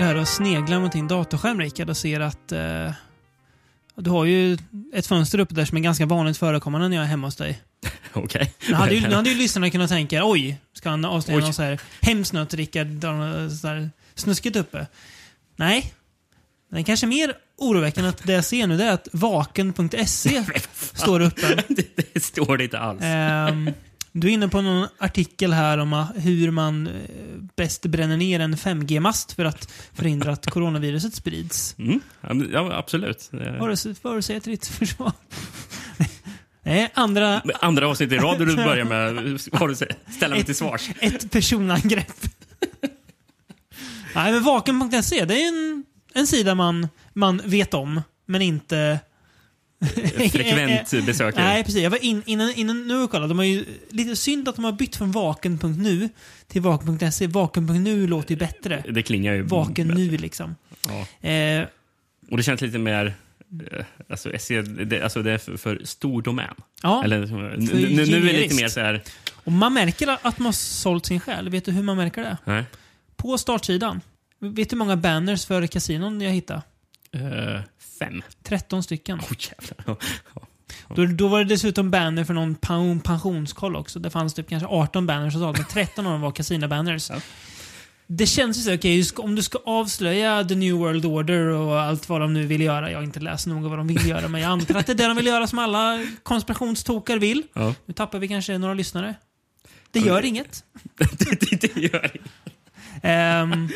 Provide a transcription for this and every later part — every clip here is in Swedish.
sitter här och sneglar mot din datorskärm Rickard och ser att eh, du har ju ett fönster uppe där som är ganska vanligt förekommande när jag är hemma hos dig. Okej. Nu hade, ju, nu hade ju lyssnarna kunnat tänka, oj, ska han avslöja Oj. något så här hemskt något Rickard så här snuskigt uppe? Nej. Det är kanske mer oroväckande att det jag ser nu det är att vaken.se står uppe. det, det står det inte alls. Ehm, du är inne på någon artikel här om ah, hur man eh, bäst bränner ner en 5G-mast för att förhindra att coronaviruset sprids. Mm. Ja, absolut. Vad Eh, har du- vad har du att säga till ditt försvar? Nej, andra... Andra avsnitt i rad du börjar med vad har du säger, ställa mig till svars. Ett personangrepp. Nej, men vaken.se, det är en, en sida man, man vet om, men inte... Frekvent besökare. Nej, precis. Jag var in, innan, innan nu och kollade. De har ju lite synd att de har bytt från vaken.nu till vaken.se. Vaken.nu låter ju bättre. Det klingar ju... Vaken nu liksom. Ja. Eh, Och det känns lite mer... eh, Alltså, SE, det, alltså det är för, för stor domän. ja. Eller, nu, nu är det lite mer så här... Och man märker att man har sålt sin själ. Vet du hur man märker det? Nej. På startsidan. Vet du hur många banners för kasinon jag hittade? Eh, fem. 13 stycken. Oh, jävlar. Då, då var det dessutom banner för någon pen- pensionskoll också. Det fanns typ kanske 18 banners totalt, men 13 av dem var kasinobanners. Det känns ju så, okej, ska- om du ska avslöja The New World Order och allt vad de nu vill göra. Jag har inte läst noga vad de vill göra, men jag antar att det är det de vill göra som alla konspirationstokar vill. Ja. Nu tappar vi kanske några lyssnare. Det gör inget. det, det, det gör inget. Ehm,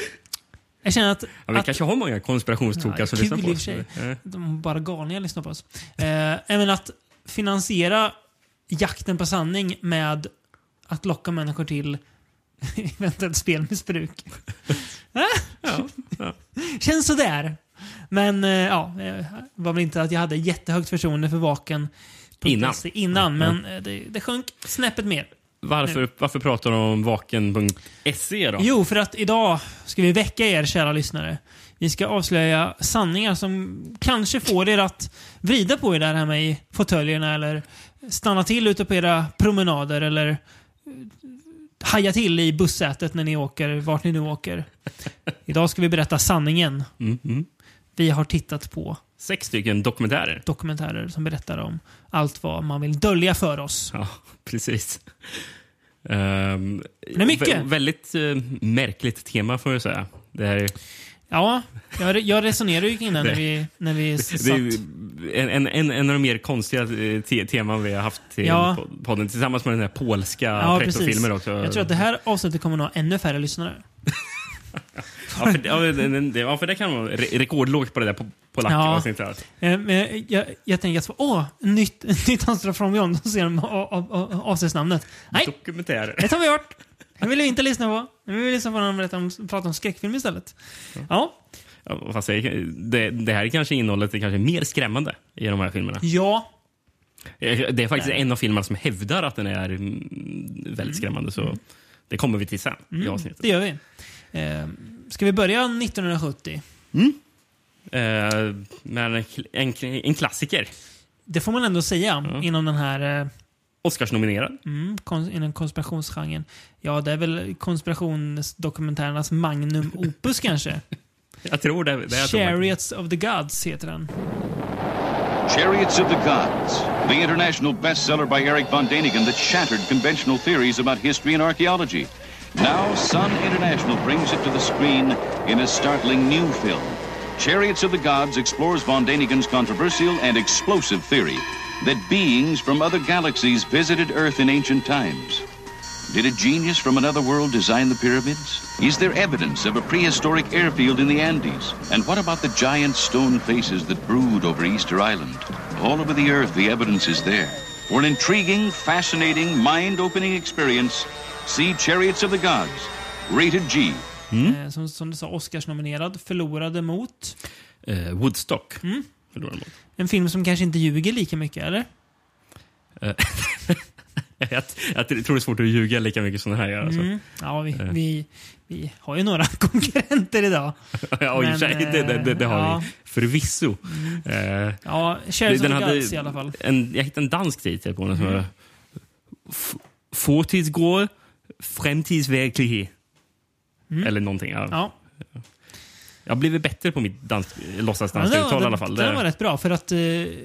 jag känner att, ja, Vi att kanske har många konspirationstokar Ja, som lyssnar på oss. Eh, de bara galningar lyssnar på oss. Eh, menar att finansiera jakten på sanning med att locka människor till eventuellt spelmissbruk. Ja, ja. Känns sådär. Men eh, ja, det var väl inte att jag hade jättehögt förtroende för Vaken. Innan. Innan, men eh, det, det sjönk snäppet mer. Varför, varför pratar du om vaken.se då? Jo, för att idag ska vi väcka er, kära lyssnare. Vi ska avslöja sanningar som kanske får er att vrida på er där hemma i fåtöljerna eller stanna till ute på era promenader eller haja till i bussätet när ni åker, vart ni nu åker. Idag ska vi berätta sanningen. Mm, mm. Vi har tittat på Sex stycken dokumentärer. dokumentärer som berättar om allt vad man vill dölja för oss. Ja, precis. Um, Det är mycket. väldigt eh, märkligt tema får jag säga. Det här är, Ja, jag, jag resonerade ju det när vi, när vi satt... en, en, en, en av de mer konstiga eh, te teman vi har haft till Ja. podden tillsammans med den här polska Ja, pretto-filmer också. Jag tror att det här avsnittet kommer att ha ännu färre lyssnare. Ja, för, ja, det- ja, för det kan vara re rekordlågt på det där på, på Ja. lackavsnittet. Eh, Men jag, jag tänker att åh, nytt, nytt Amsterdam from Beyond. Då ser de av- av- av- avsnittsnamnet. Nej, Dokumentärer. det tar vi bort. Det vill vi inte lyssna på. Nu vill vi lyssna på när berättar om, pratar om skräckfilm istället. Ja, Ja, fast det, det, här är kanske innehållet är kanske mer skrämmande i de här filmerna. ja. Eh, Det är faktiskt en av filmerna som hävdar att den är mm, väldigt skrämmande. Så det kommer vi till sen i avsnittet. det gör vi. Eh, ska vi börja 1970? Eh, men en, en, klassiker. Det får man ändå säga inom den här eh, Oscarsnominerad. mm, kon, inom konspirationsgenren. Ja, det är väl konspirationsdokumentärernas magnum opus kanske. Jag tror det. det. Chariots of the Gods heter den. Chariots of the Gods, the international bestseller by Eric von Daniken that shattered conventional theories about history and archaeology. Now, Sun International brings it to the screen in a startling new film. Chariots of the Gods explores von Daniken's controversial and explosive theory that beings from other galaxies visited Earth in ancient times. Did a genius from another world design the pyramids? Is there evidence of a prehistoric airfield in the Andes? And what about the giant stone faces that brood over Easter Island? All over the earth, the evidence is there. For an intriguing, fascinating, mind opening experience, see Chariots of the Gods. Rated G. Eh, som, som du sa, Oscars-nominerad. Förlorade mot Eh, Woodstock. Mm. Förlorade mot. en film som kanske inte ljuger lika mycket, eller? jag, jag tror det är svårt att ljuga lika mycket som den här gör. Alltså. Mm. Ja, vi, vi, vi har ju några konkurrenter idag. ja, Men, det, det, det, det har ja. vi förvisso. Eh, Ja, Chariots of the hade Gods i alla fall. En, jag hittade en dansk titel på den som Mm. var F- Fortidsgård, framtidsverklighet. Eller någonting. Ja. Mm. Ja. Jag har blivit bättre på mitt dans, Ja, låtsasdanska det var- uttal i alla fall. Det var rätt bra, för att eh,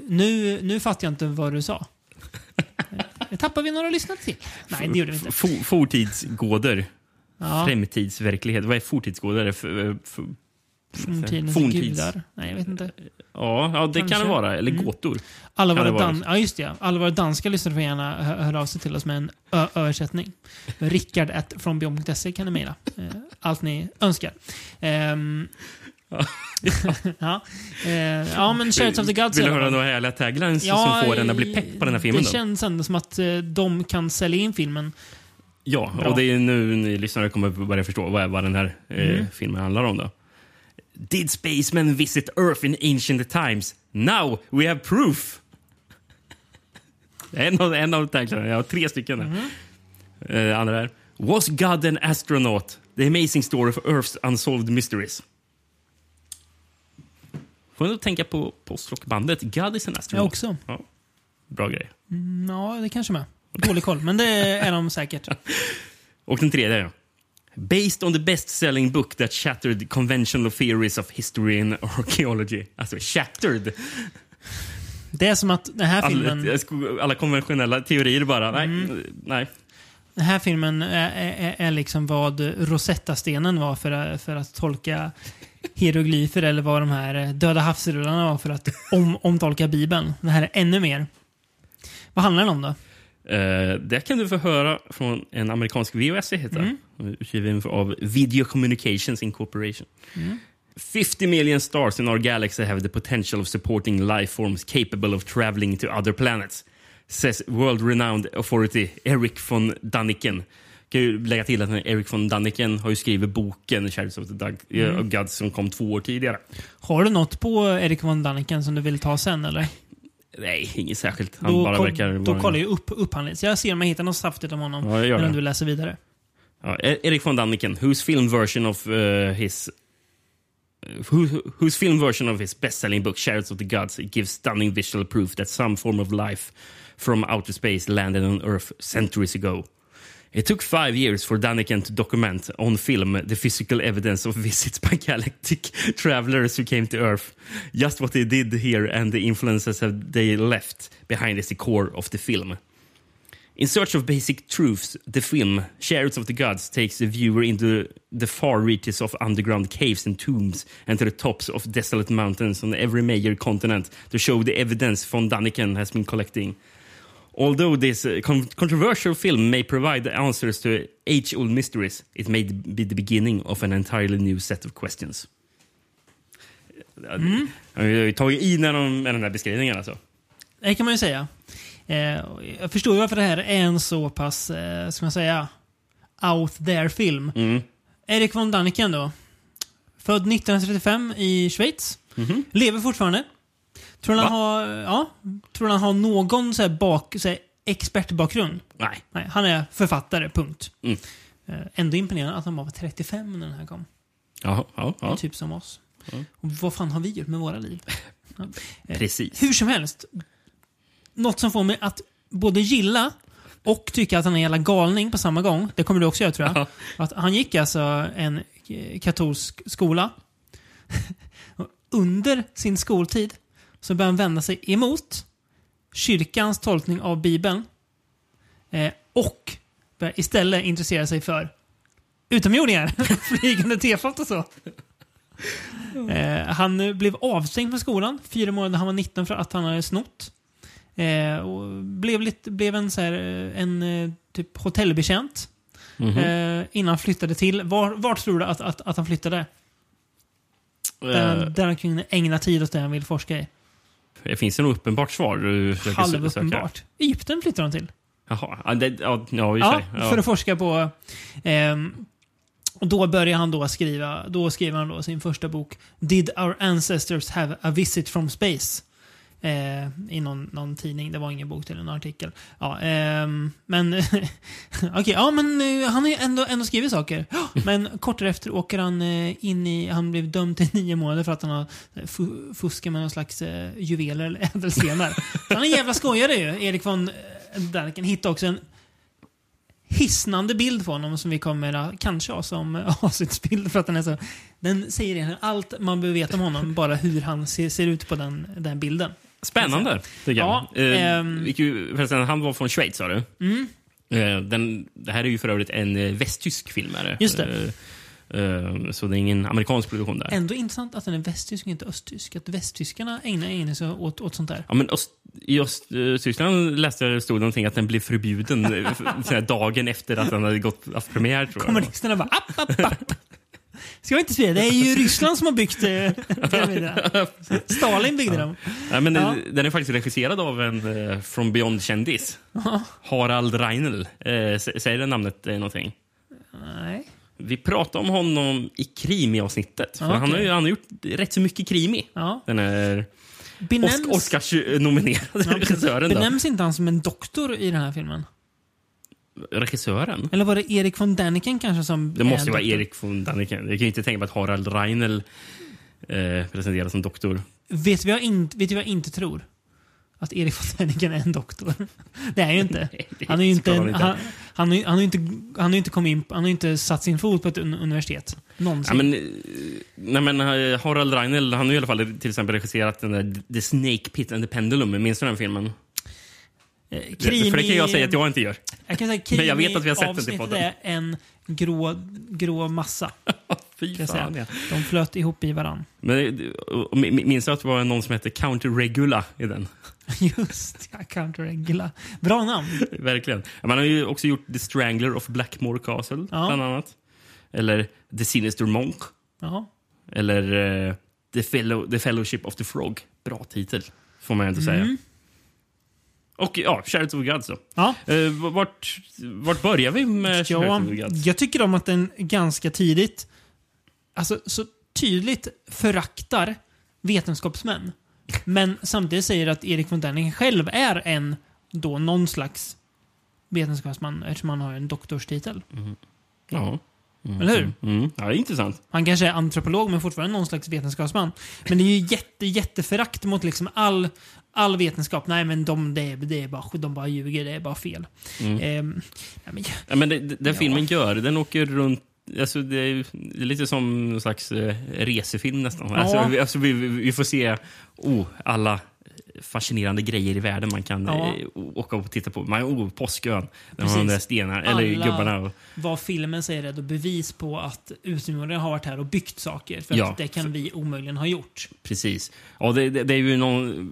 nu, nu fattar jag inte vad du sa. Eh, Tappar vi några lyssnare till? Nej, det gjorde vi inte. Fo- Fortidsgådor. Ja, Framtidsverklighet. Vad är fortidsgådor? F- f- forntidens forntids- gudar. Nej, jag vet inte. Ja, ja det kan Kanske. det vara. Eller Mm. gåtor. Alla Kan våra, dan- ja, just det, Alla våra danska lyssnare får gärna hö- höra av sig till oss med en ö- översättning. Rickard från beyond.se kan ni mejla. Eh, allt ni önskar. Ehm, ja. Eh, ja, men Chariots of the Gods Vill du höra några härliga taglines som får en att bli pepp på den här filmen? Det Då? känns ändå som att eh, de kan sälja in filmen. Ja, Bra. och det är nu ni lyssnare kommer börja förstå vad, vad den här eh, Mm. filmen handlar om. då. Did spacemen visit Earth in ancient times? Now we have proof! En av, en av taglinerna. Jag har tre stycken. Mm. där. Eh, andra är Was God an astronaut? The amazing story of Earth's unsolved mysteries. Får ändå tänka på postrockbandet God is an Jag astronaut. också. Ja, bra grej. Mm, ja, det kanske med. Dålig koll, men det är de säkert. Och den tredje. Based on the best-selling book that shattered conventional theories of history and archaeology. Alltså shattered. Det är som att den här filmen, Alla, alla konventionella teorier bara. Nej, Mm. nej. den här filmen är, är, är liksom vad Rosetta-stenen var för, för att tolka hieroglyfer eller vad de här döda havsrullarna var för att om, omtolka Bibeln. Det här är ännu mer. Vad handlar den om då? Eh, det kan du få höra från en amerikansk VHS heter Mm. Utgiven av Video Communications Incorporation. Mm. 50 million stars in our galaxy have the potential of supporting life forms capable of traveling to other planets. Says world-renowned authority Eric von Daniken. Kan ju lägga till att Eric von Daniken har ju skrivit boken Chariots of the Dug, Mm. of God som kom två år tidigare. Har du något på Erik von Daniken som du vill ta sen eller? Nej, inget särskilt. Han Då, bara kom, verkar då vara... kollar jag upp, upp han lite. Så jag ser om jag hittar något saftigt om honom. Ja, medan du läser vidare. Ja, E- Erik von Daniken, whose film version of uh, his who, whose film version of his best-selling book Chariots of the Gods gives stunning visual proof that some form of life from outer space landed on Earth centuries ago. It took five years for Daniken to document on film the physical evidence of visits by galactic travelers who came to Earth. Just what they did here and the influences have they left behind is the core of the film. In search of basic truths, the film Chariots of the Gods takes the viewer into the far reaches of underground caves and tombs and to the tops of desolate mountains on every major continent to show the evidence von Daniken has been collecting. Although this uh, con- controversial film may provide the answers to age-old mysteries, it may be the beginning of an entirely new set of questions. Mm. Jag har ju tagit i när de, med den här beskrivningen alltså. Det kan man ju säga. Eh, jag förstår ju varför det här är en så pass, eh, ska man säga, out there-film. Mm. Erik von Daniken då. Född 1935 i Schweiz. Mhm. Lever fortfarande. Tror du han har, ja, tror han har någon så här bak, så här expertbakgrund? Nej. Nej, han är författare, punkt. Mm. Eh, ändå imponerande att han bara var 35 när den här kom. Ja, ja, ja. Typ som oss. Ja. Och vad fan har vi gjort med våra liv? Ja. Eh, Precis. Hur som helst. Något som får mig att både gilla och tycka att han är en jävla galning på samma gång. Det kommer du också göra tror jag. Ja. Att han gick alltså en eh, katolsk skola. Under sin skoltid så började han vända sig emot kyrkans tolkning av Bibeln. Eh, och började istället intressera sig för utomjordingar. Flygande tefat och så. Eh, han blev avstängd från skolan fyra månader när han var 19 för att han hade snott. Eh, och blev, lite, blev en, så här, eh, en eh, typ hotellbetjänt. Mhm. Eh, innan han flyttade till. Var, vart tror du att, att, att han flyttade? Där, Eh, där han kunde ägna tid åt det han vill forska i. Det finns det nog uppenbart svar du försöker sö- söka. Halvuppenbart. Egypten flyttade han till. Jaha, ja, det, ja, ja, i Ja. Ja. för att forska på... ehm, och då börjar han då skriva, då skriver han då sin första bok Did our ancestors have a visit from space? Eh, I någon, någon tidning, det var ingen bok till en artikel. Ja, ehm, men okej, ja men eh, han har ju ändå, ändå skrivit saker. Men kort därefter åker han eh, in i, han blev dömd till nio månader för att han har eh, fu- fuskat med någon slags eh, juveler eller ädelstenar. Han är en jävla skojare ju, Erik von eh, Daniken. Hittade också en hisnande bild på honom som vi kommer att kanske ha som avsnittsbild för att den är så... Den säger egentligen allt man behöver veta om honom, bara hur han ser, ser ut på den, den bilden. Spännande, tycker jag. Ja, Eh, förresten, han var från Schweiz, sa du? Mm. Eh, den, det här är ju för övrigt en eh, västtysk film. Är det. Just det. Eh, så det är ingen amerikansk produktion där. Ändå intressant att den är västtysk och inte östtysk. Att västtyskarna ägnar, sig åt, åt sånt där. Ja, men Öst, I Östtyskland läste jag stod någonting att den blev förbjuden dagen efter att den hade gått haft premiär. Tror jag. Kommunisterna bara app, app, app. Ska vi inte säga, det är ju Ryssland som har byggt eh, pyramiderna. Stalin byggde dem. Ja, men Ja. Den är faktiskt regisserad av en eh, From Beyond-kändis. Harald Reinl. Eh, sä- säger det namnet eh, någonting? Nej. Vi pratade om honom i krimi-avsnittet. För Ja, Han har ju han har gjort rätt så mycket krimi. Ja. Den är Benämns, Oscars-nominerade regissören. Då. benämns inte han som en doktor i den här filmen? Regissören? Eller var det Erik von Däniken kanske som Det måste ju vara? Erik von Daniken. Jag kan ju inte tänka mig att Harald Reinl eh, presenteras som doktor. Vet vi inte, vet vi vad jag inte tror? Att Erik von Däniken är en doktor. Det är ju inte. Nej, Han är ju inte, han inte. han, han, har han inte, han har ju inte kommit in, han har inte satt sin fot på ett un- universitet. Någonsin. Ja, men, eh, nej, men eh, Harald Reinl han har ju i alla fall till exempel regisserat den där The Snake Pit and the Pendulum. Minns du den filmen? Eh, Det- För det kan jag säga att jag inte gör. Jag kan säga Men jag vet att vi har sett den till podden. är en grå, grå massa. Fy fan, ja. De flöt ihop i varann. Men, eh, minns du att det var någon som hette Count Regula i den? Just ja, Counter-Regula. Bra namn. Verkligen. Man har ju också gjort The Strangler of Blackmore Castle, Ja. bland annat. Eller The Sinister Monk. Jaha. Eller eh, the, Fellow, the Fellowship of the Frog. Bra titel, får man ju inte Mm. säga. Och ja, Chariots of God så. Ja. Eh, vart, vart börjar vi med Ja, Chariots of God? jag tycker om att den ganska tidigt, alltså så tydligt föraktar vetenskapsmän. Men samtidigt säger att Erik von Däniken själv är en, då någon slags vetenskapsman eftersom han har en doktorstitel. Ja. Mm. Eller hur? Mm. Ja, det är intressant. Han kanske är antropolog men fortfarande någon slags vetenskapsman. Men det är ju jätte, jätteförakt mot liksom all, all vetenskap. Nej men de, det är, det är bara, de bara ljuger, det är bara fel. Mm. Ehm, ja, men, Ja, men det, det, den Ja. filmen gör, den åker runt Alltså det, är, lite som en slags eh, resefilm nästan. Alltså, vi, alltså vi vi får se oh, alla fascinerande grejer i världen man kan Ja. eh, åka och titta på. Man, oh, Påskön, där har Precis. de där stenarna, eller Alla- gubbarna. Och, vad filmen säger är då bevis på att utomjordingar har varit här och byggt saker. För Ja. att det kan vi omöjligen ha gjort. precis. Ja, det, det, det är ju någon...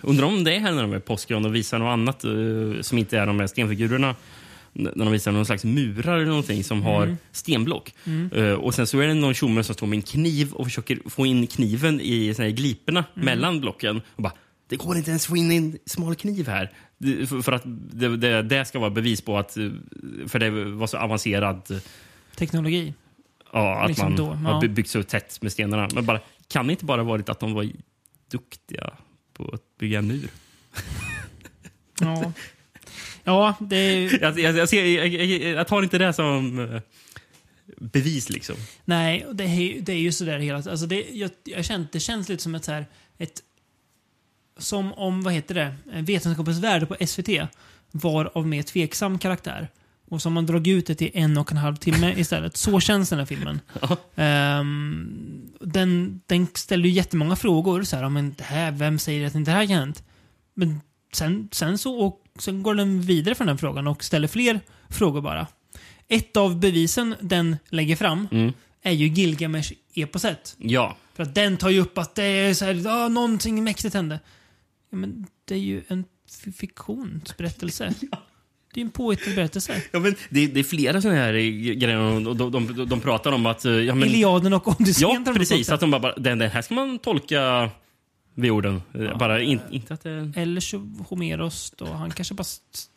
Undrar om det är här när de är Påskön och visar något annat eh, som inte är de här stenfigurerna. När de visar någon slags murar eller någonting som har stenblock. Eh, och sen så är det någon tjomme som står med en kniv och försöker få in kniven i såna här gliporna mellan blocken. Och bara, det går inte ens att få in en smal kniv här. För, att det, det, det ska vara bevis på att... eh, För det var så avancerad... eh, Teknologi. Ja, att Liksom man då, ja. har by- byggt så tätt med stenarna. Men bara, kan det inte bara varit att de var duktiga på att bygga en mur? Ja. Ja, det är, Jag, jag, jag, ser, jag, tar inte det som eh, bevis liksom. nej, det är, det är ju sådär hela alltså det, jag, jag känner, det känns lite som ett så här, ett som om, vad heter det, Vetenskapens värld på SVT var av mer tveksam karaktär. Och som man dragit ut det till en och en halv timme istället. Så känns den här filmen. Ehm, den, den ställer ju jättemånga frågor. Så här, men det här, vem säger att inte det här kan hänt? Men sen, sen, så, och, sen går den vidare från den frågan och ställer fler frågor bara. Ett av bevisen den lägger fram Mm. är ju Gilgamesh-eposet. Ja, För att den tar ju upp att det är så här, ah, någonting mäktigt hände. Ja, men det är ju en fiktionsberättelse. Det är en påhittad berättelse. ja men det, det är flera sådana här eh, grejer. Och de, de, de, de pratar om att... eh, Ja, men, Iliaden och Odysseen. ja precis. Att de bara, den, den här ska man tolka vid orden. Eh, Ja. Bara in, inte att det... Eller så Homeros då. Han kanske bara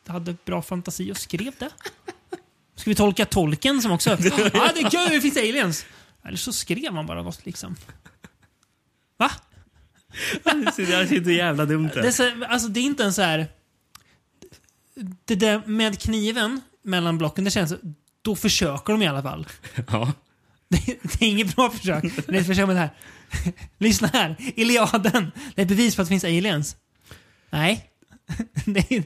hade bra fantasi och skrev det. Ska vi tolka tolken som också... Ja, ah, det är kul, det finns aliens! Eller så skrev han bara något liksom. Va? Det är så jävla dumt. Det är, så, alltså, det är inte en så här... Det där med kniven mellan blocken, det känns... Då försöker de i alla fall. Ja. Det, det är inget bra försök. Det är ett försök med det här. Lyssna här. Iliaden. Det är ett bevis på att det finns aliens. Nej. det, är,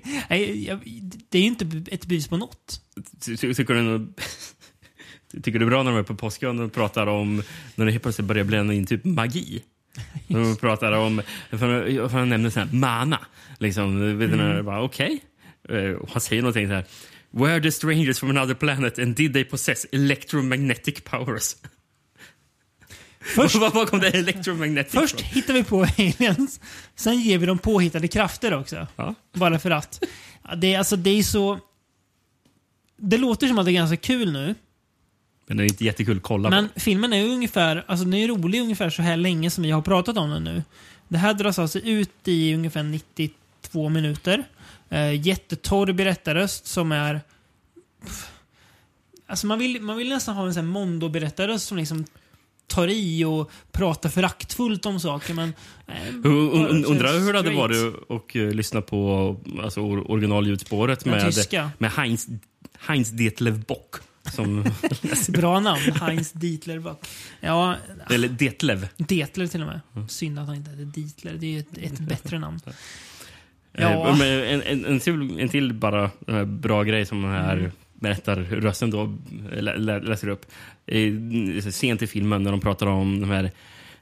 det är ju inte ett bevis på något. Ty- ty- Tycker du, nog- tycker du är bra när de är på Påskön och pratar om när det helt plötsligt börjar blanda in typ magi? De pratar om, för för han nämner sån här. Liksom, vet det bara, okej. Eh, och Han säger någonting så här. Were the strangers from another planet and did they possess electromagnetic powers? Först, var kom det electromagnetic först hittar vi på aliens, sen ger vi dem påhittade krafter också. Ja. Bara för att. Det, är, alltså, det är så... Det låter som att det är ganska kul nu. Men det är inte jättekul att kolla Men på. filmen är ju ungefär, alltså den är rolig ungefär så här länge som vi har pratat om den nu. Det här dras alltså ut i ungefär 92 minuter. Eh, jättetorr berättarröst som är... Alltså man vill, man vill nästan ha en sån här Mondo-berättarröst som liksom tar i och pratar föraktfullt om saker men... Eh, Undrar hur det hade varit att uh, lyssna på alltså, or- originalljudspåret med, med Heinz, Heinz Detlev Bock. Som, Bra namn. Heinz Dietler. Ja, eller Detlev. Detler till och med. Mm. Synd att han inte hette Dietler. Det är ju ett, ett bättre namn. Ja. Men en, en, en, till, en till bara eh, bra grej som den här Mm. berättarrösten då lä, lä, läser upp. Eh, Sent i filmen när de pratar om de här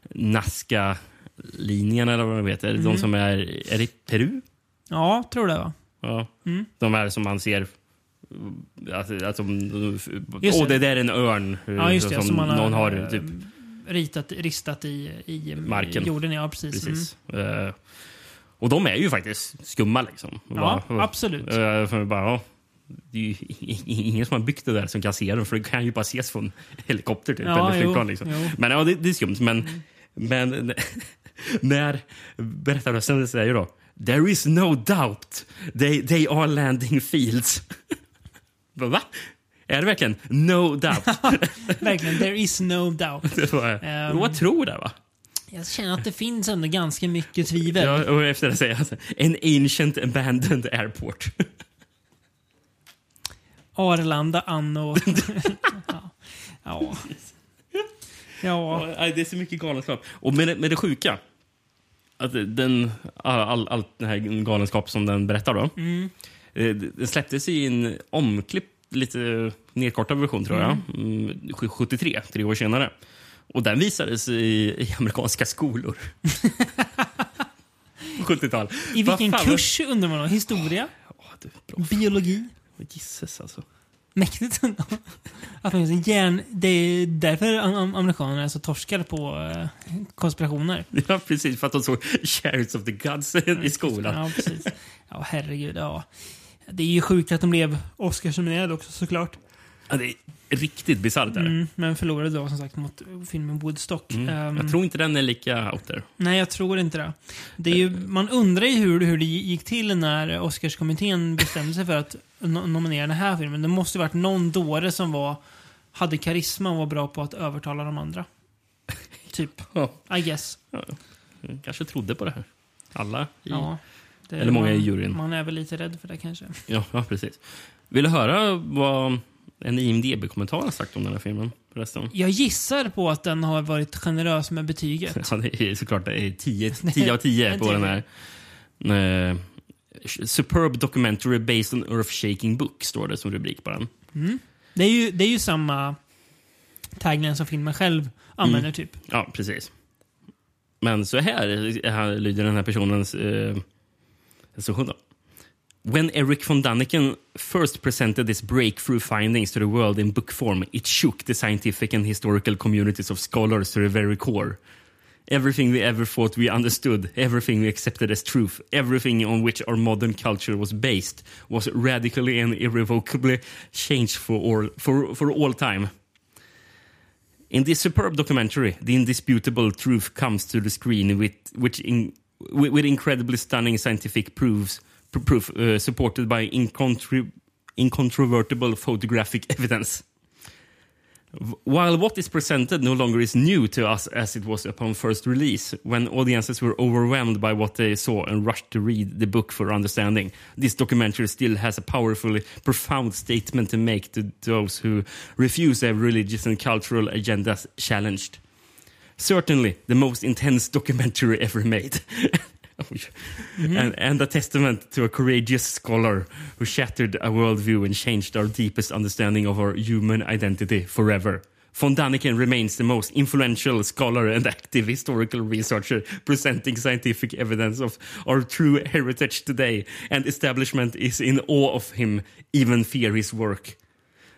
Nazca-linjerna eller vad de heter. Mm. De som är, är det Peru? Ja, tror det va? Ja. Mm. De här som man ser... Alltså, alltså, åh, det. det där är en örn. Ja, just det. Som, Som man har, någon har eh, typ ritat, ristat i, i Marken. jorden. Ja, precis. Mm. Precis. Eh, och de är ju faktiskt skumma liksom. Ja, Bara- absolut. För bara, ja, det är ju ingen som har byggt det där som kan se dem, för det kan ju bara ses från helikopter typ, Ja, eller flygplan. jo, Liksom. jo. Men ja, det, det är skumt. Men, men när berättarrösten säger då There is no doubt they, they are landing fields. Va? Är det verkligen no doubt? Verkligen, there is no doubt. Det var, Ehm. Vad tror det va? Jag känner att det finns ändå ganska mycket tvivel. Ja, och efter det säger han en ancient abandoned airport. Arlanda anno... ja. Ja. ja. Det är så mycket galenskap. Och med det, med det sjuka, att den, all, all, all den här galenskap som den berättar då. eh, Den släpptes i en omklipp, lite nedkortad version tror jag. Mm, 73, tre år senare. Och den visades i, i amerikanska skolor. 70-tal. I vilken fan, kurs undrar man då? Historia? är bra. Biologi? Gisses alltså. Mäktigt ändå. Att man liksom järn, det är därför am- amerikanerna är så torskade på eh, konspirationer. Ja, precis. För att de såg Chariots of the Gods i skolan. Ja, precis. Ja, herregud. Ja. Det är ju sjukt att de blev Oscarsnominerade också såklart. Ja, det är riktigt bisarrt. Mm, men förlorade då som sagt mot filmen Woodstock. Mm. Ehm, Jag tror inte den är lika out there. Nej, jag tror inte det. det är ju, man undrar ju hur, hur det gick till när Oscarskommittén bestämde sig för att no nominera den här filmen. Det måste ju varit någon dåre som var, hade karisma och var bra på att övertala de andra. Typ. Ja. I guess. Jag kanske trodde på det här. Alla i... Ja. Det- Eller många man, i juryn. Man är väl lite rädd för det kanske. Ja, ja, precis. Vill du höra vad en IMDB-kommentar har sagt om den här filmen? Förresten? Jag gissar på att den har varit generös med betyget. Ja, det är såklart det är 10, 10 av 10 på En den här. Eh, superb documentary based on earth-shaking book, står det som rubrik på den. Det är ju, det är ju samma tagline som filmen själv använder Mm. typ. Ja, precis. Men så här, här lyder den här personens eh, recension. då. When Eric von Daniken first presented his breakthrough findings to the world in book form, it shook the scientific and historical communities of scholars to the very core. Everything we ever thought we understood, everything we accepted as truth, everything on which our modern culture was based was radically and irrevocably changed for all, for, for all time. In this superb documentary, the indisputable truth comes to the screen with, which in, with, with incredibly stunning scientific proofs, pr- proof uh, supported by incontri- incontrovertible photographic evidence. While what is presented no longer is new to us as it was upon first release, when audiences were overwhelmed by what they saw and rushed to read the book for understanding, this documentary still has a powerfully profound statement to make to those who refuse their religious and cultural agendas challenged. Certainly the most intense documentary ever made. Oj. and, and a testament to a courageous scholar who shattered a worldview and changed our deepest understanding of our human identity forever. Von Daniken remains the most influential scholar and active historical researcher presenting scientific evidence of our true heritage today, and establishment is in awe of him, even fear his work.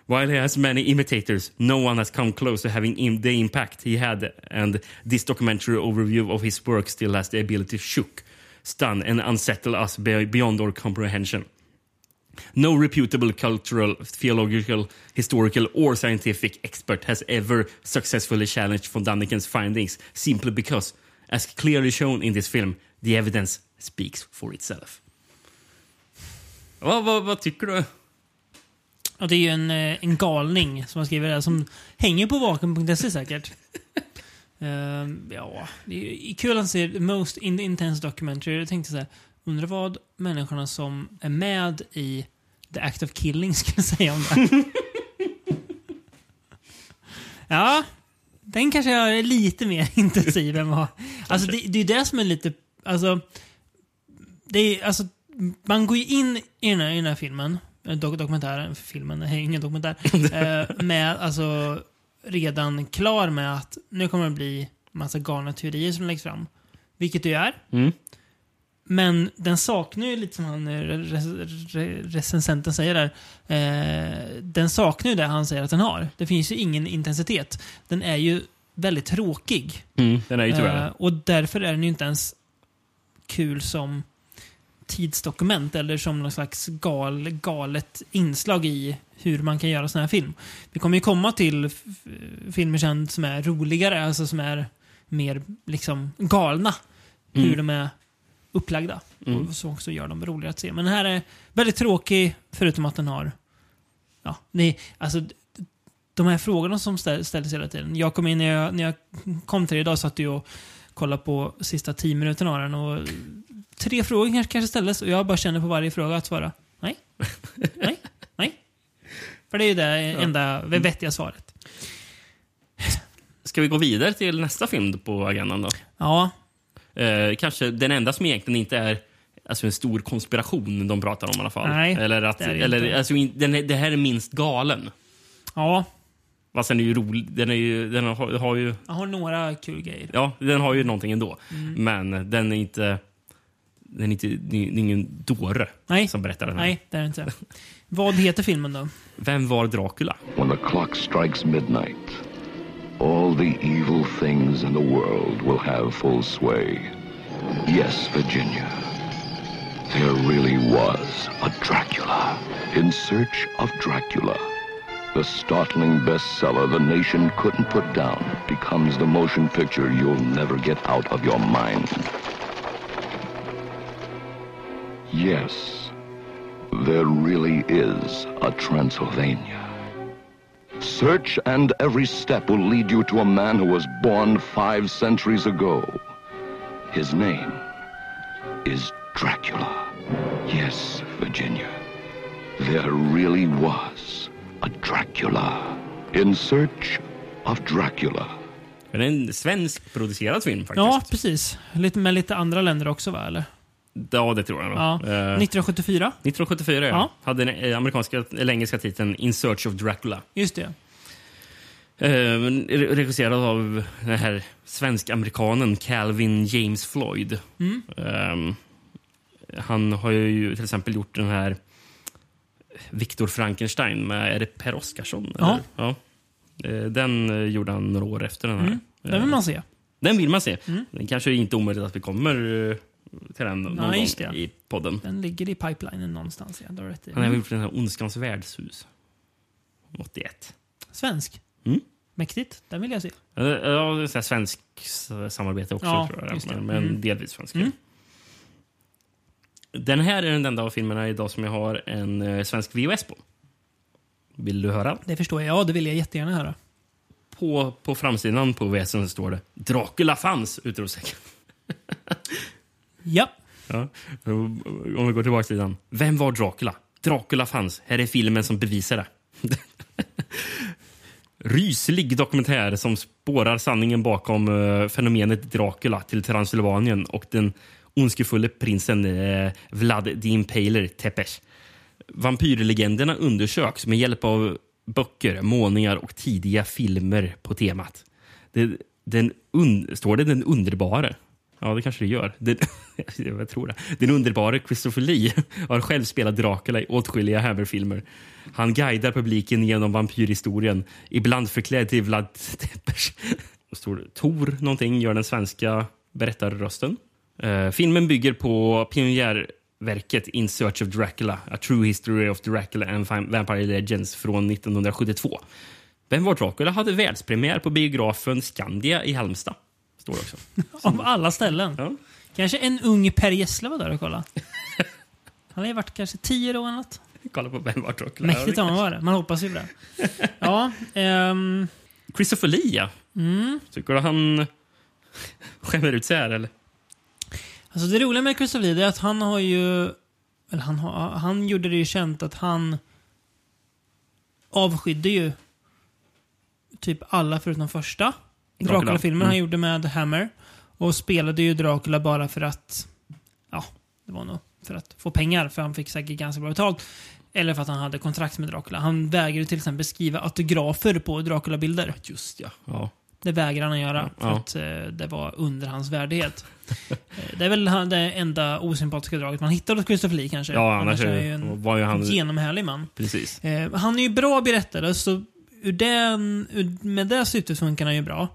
While he has many imitators, no one has come close to having the impact he had, and this documentary overview of his work still has the ability to shock, stun, and unsettle us be- beyond our comprehension. No reputable cultural, theological, historical, or scientific expert has ever successfully challenged von Daniken's findings simply because, as clearly shown in this film, the evidence speaks for itself. Vad, vad, vad du? Ja, det är ju en, eh, en galning som har skrivit det här, som hänger på vaken.se säkert. Ehm, ja, det är kul att se most in intense documentary. Jag tänkte så här, undrar vad människorna som är med i The Act of Killing skulle säga om det. ja, den kanske är lite mer intensiv än vad... Alltså det, det är det som är lite... Alltså, det är, alltså, man går ju in i den här, i den här filmen, dok dokumentären, filmen, är ingen dokumentär, eh, med alltså redan klar med att nu kommer det bli massa galna teorier som läggs fram. Vilket det ju är. Mm. Men den saknar ju lite som han eh, re- re- recensenten säger där. Eh, den saknar ju det han säger att den har. Det finns ju ingen intensitet. Den är ju väldigt tråkig. Mm, den är ju tyvärr Eh, och därför är den ju inte ens kul som tidsdokument eller som någon slags gal, galet inslag i hur man kan göra sån här film. Vi kommer ju komma till filmer sen som är roligare, alltså som är mer liksom galna. Hur Mm. de är upplagda. Mm. Och så också gör dem roligare att se. Men den här är väldigt tråkig, förutom att den har... Ja, det, alltså, de här frågorna som ställ, ställdes hela tiden. Jag kom in när jag, när jag kom till det idag satt jag och kollade på sista tio minuterna av den och tre frågor kanske, kanske ställdes och jag bara känner på varje fråga att svara nej, nej, nej. För det är ju det enda vettiga svaret. Ska vi gå vidare till nästa film på agendan då? Ja, Eh, kanske den enda som egentligen inte är alltså en stor konspiration de pratar om i alla fall. Nej, eller att, det eller, inte. alltså, den är, det här är minst galen. ja, Fast den är ju rolig. Den, är ju, den har, har ju... jag har några kul grejer. Ja, den har ju någonting ändå. Mm. Men den är inte... Den är inte... Det är ingen dåre Nej, som berättar den här. nej, det är det inte. Vad heter filmen då? Vem var Dracula? When the clock strikes midnight, all the evil things in the world will have full sway. Yes, Virginia. There really was a Dracula. In Search of Dracula. The startling bestseller the nation couldn't put down becomes the motion picture you'll never get out of your mind. Yes, there really is a Transylvania. Search and every step will lead you to a man who was born five centuries ago. His name is Dracula. Yes, Virginia. There really was a Dracula. In search of Dracula. Det är en svensk-producerad film faktiskt. Ja, precis. Lite, med lite andra länder också va, eller? Ja, det tror jag nog. Ja. Eh, 1974. 1974, ja. Ja. Hade den eh, amerikanska, eller engelska titeln In Search of Dracula. Just det. Re- regisserad av den här svensk-amerikanen Calvin James Floyd. Mm. Eh, han har ju till exempel gjort den här Victor Frankenstein med, är det Per Oscarsson? Ja. ja. Den gjorde han några år efter den här. Mm. Den vill man se. Den vill man se. Mm. Det kanske är inte omöjligt att vi kommer till den någon Ja, gång det. i podden. Den ligger i pipelinen någonstans. Ja, du rätt i. Han har gjort den här Ondskans värdshus. 81. Svensk. Mm. Mäktigt. Den vill jag se. Ja, det är svensk samarbete också, Ja, tror jag. Men, men Mm. delvis svensk. Mm. Den här är den enda av filmerna idag som jag har en eh, svensk VHS på. Vill du höra? Det förstår jag. Ja, det vill jag jättegärna höra. På, på framsidan på VHSen står det Dracula fanns! Utropstecken. Ja. Ja. Om vi går tillbaka till den. Vem var Dracula? Dracula fanns. Här är filmen som bevisar det. Ryslig dokumentär som spårar sanningen bakom uh, fenomenet Dracula till Transylvanien och den ondskefulle prinsen uh, Vlad the Impaler Tepes. Vampyrlegenderna undersöks med hjälp av böcker, målningar och tidiga filmer på temat. Det, den un, står det den underbara? Ja, det kanske det gör. Det, jag tror det. Den underbara Christopher Lee har själv spelat Dracula i åtskilliga Hammer-filmer. Han guidar publiken genom vampyrhistorien, ibland förklädd till Vlad Tepes. Står Tor någonting gör den svenska berättarrösten. Uh, filmen bygger på pionjärverket In Search of Dracula, A True History of Dracula and Vampire Legends från 1972. Vem var Dracula hade världspremiär på biografen Skandia i Halmstad. Står det också. Av alla ställen. Ja. Kanske en ung Per Gessle var där och kollade. Han har ju varit kanske tio då eller något. Kolla på var Dracula. Mäktigt om han var det. Man hoppas ju på det. Ja, ehm, Christopher Lee, ja. Mm. Tycker du han skämmer ut sig här, eller? alltså det roliga med Christopher Lee är att han har ju... Eller han, har, han gjorde det ju känt att han avskydde ju typ alla förutom första. Dracula-filmen Mm. han gjorde med Hammer. Och spelade ju Dracula bara för att... Ja, det var nog för att få pengar, för han fick säkert ganska bra betalt. Eller för att han hade kontrakt med Dracula. Han vägrade till exempel skriva autografer på Dracula-bilder. Just ja. ja. Det vägrar han göra, för Ja. att eh, det var under hans värdighet. Eh, det är väl det enda osympatiska draget man hittar hos Christopher Lee kanske. Ja, annars är ju en var ju han- genomhärlig man. Precis. Eh, han är ju bra berättare, så ur den, ur, med det syftet funkar han ju bra.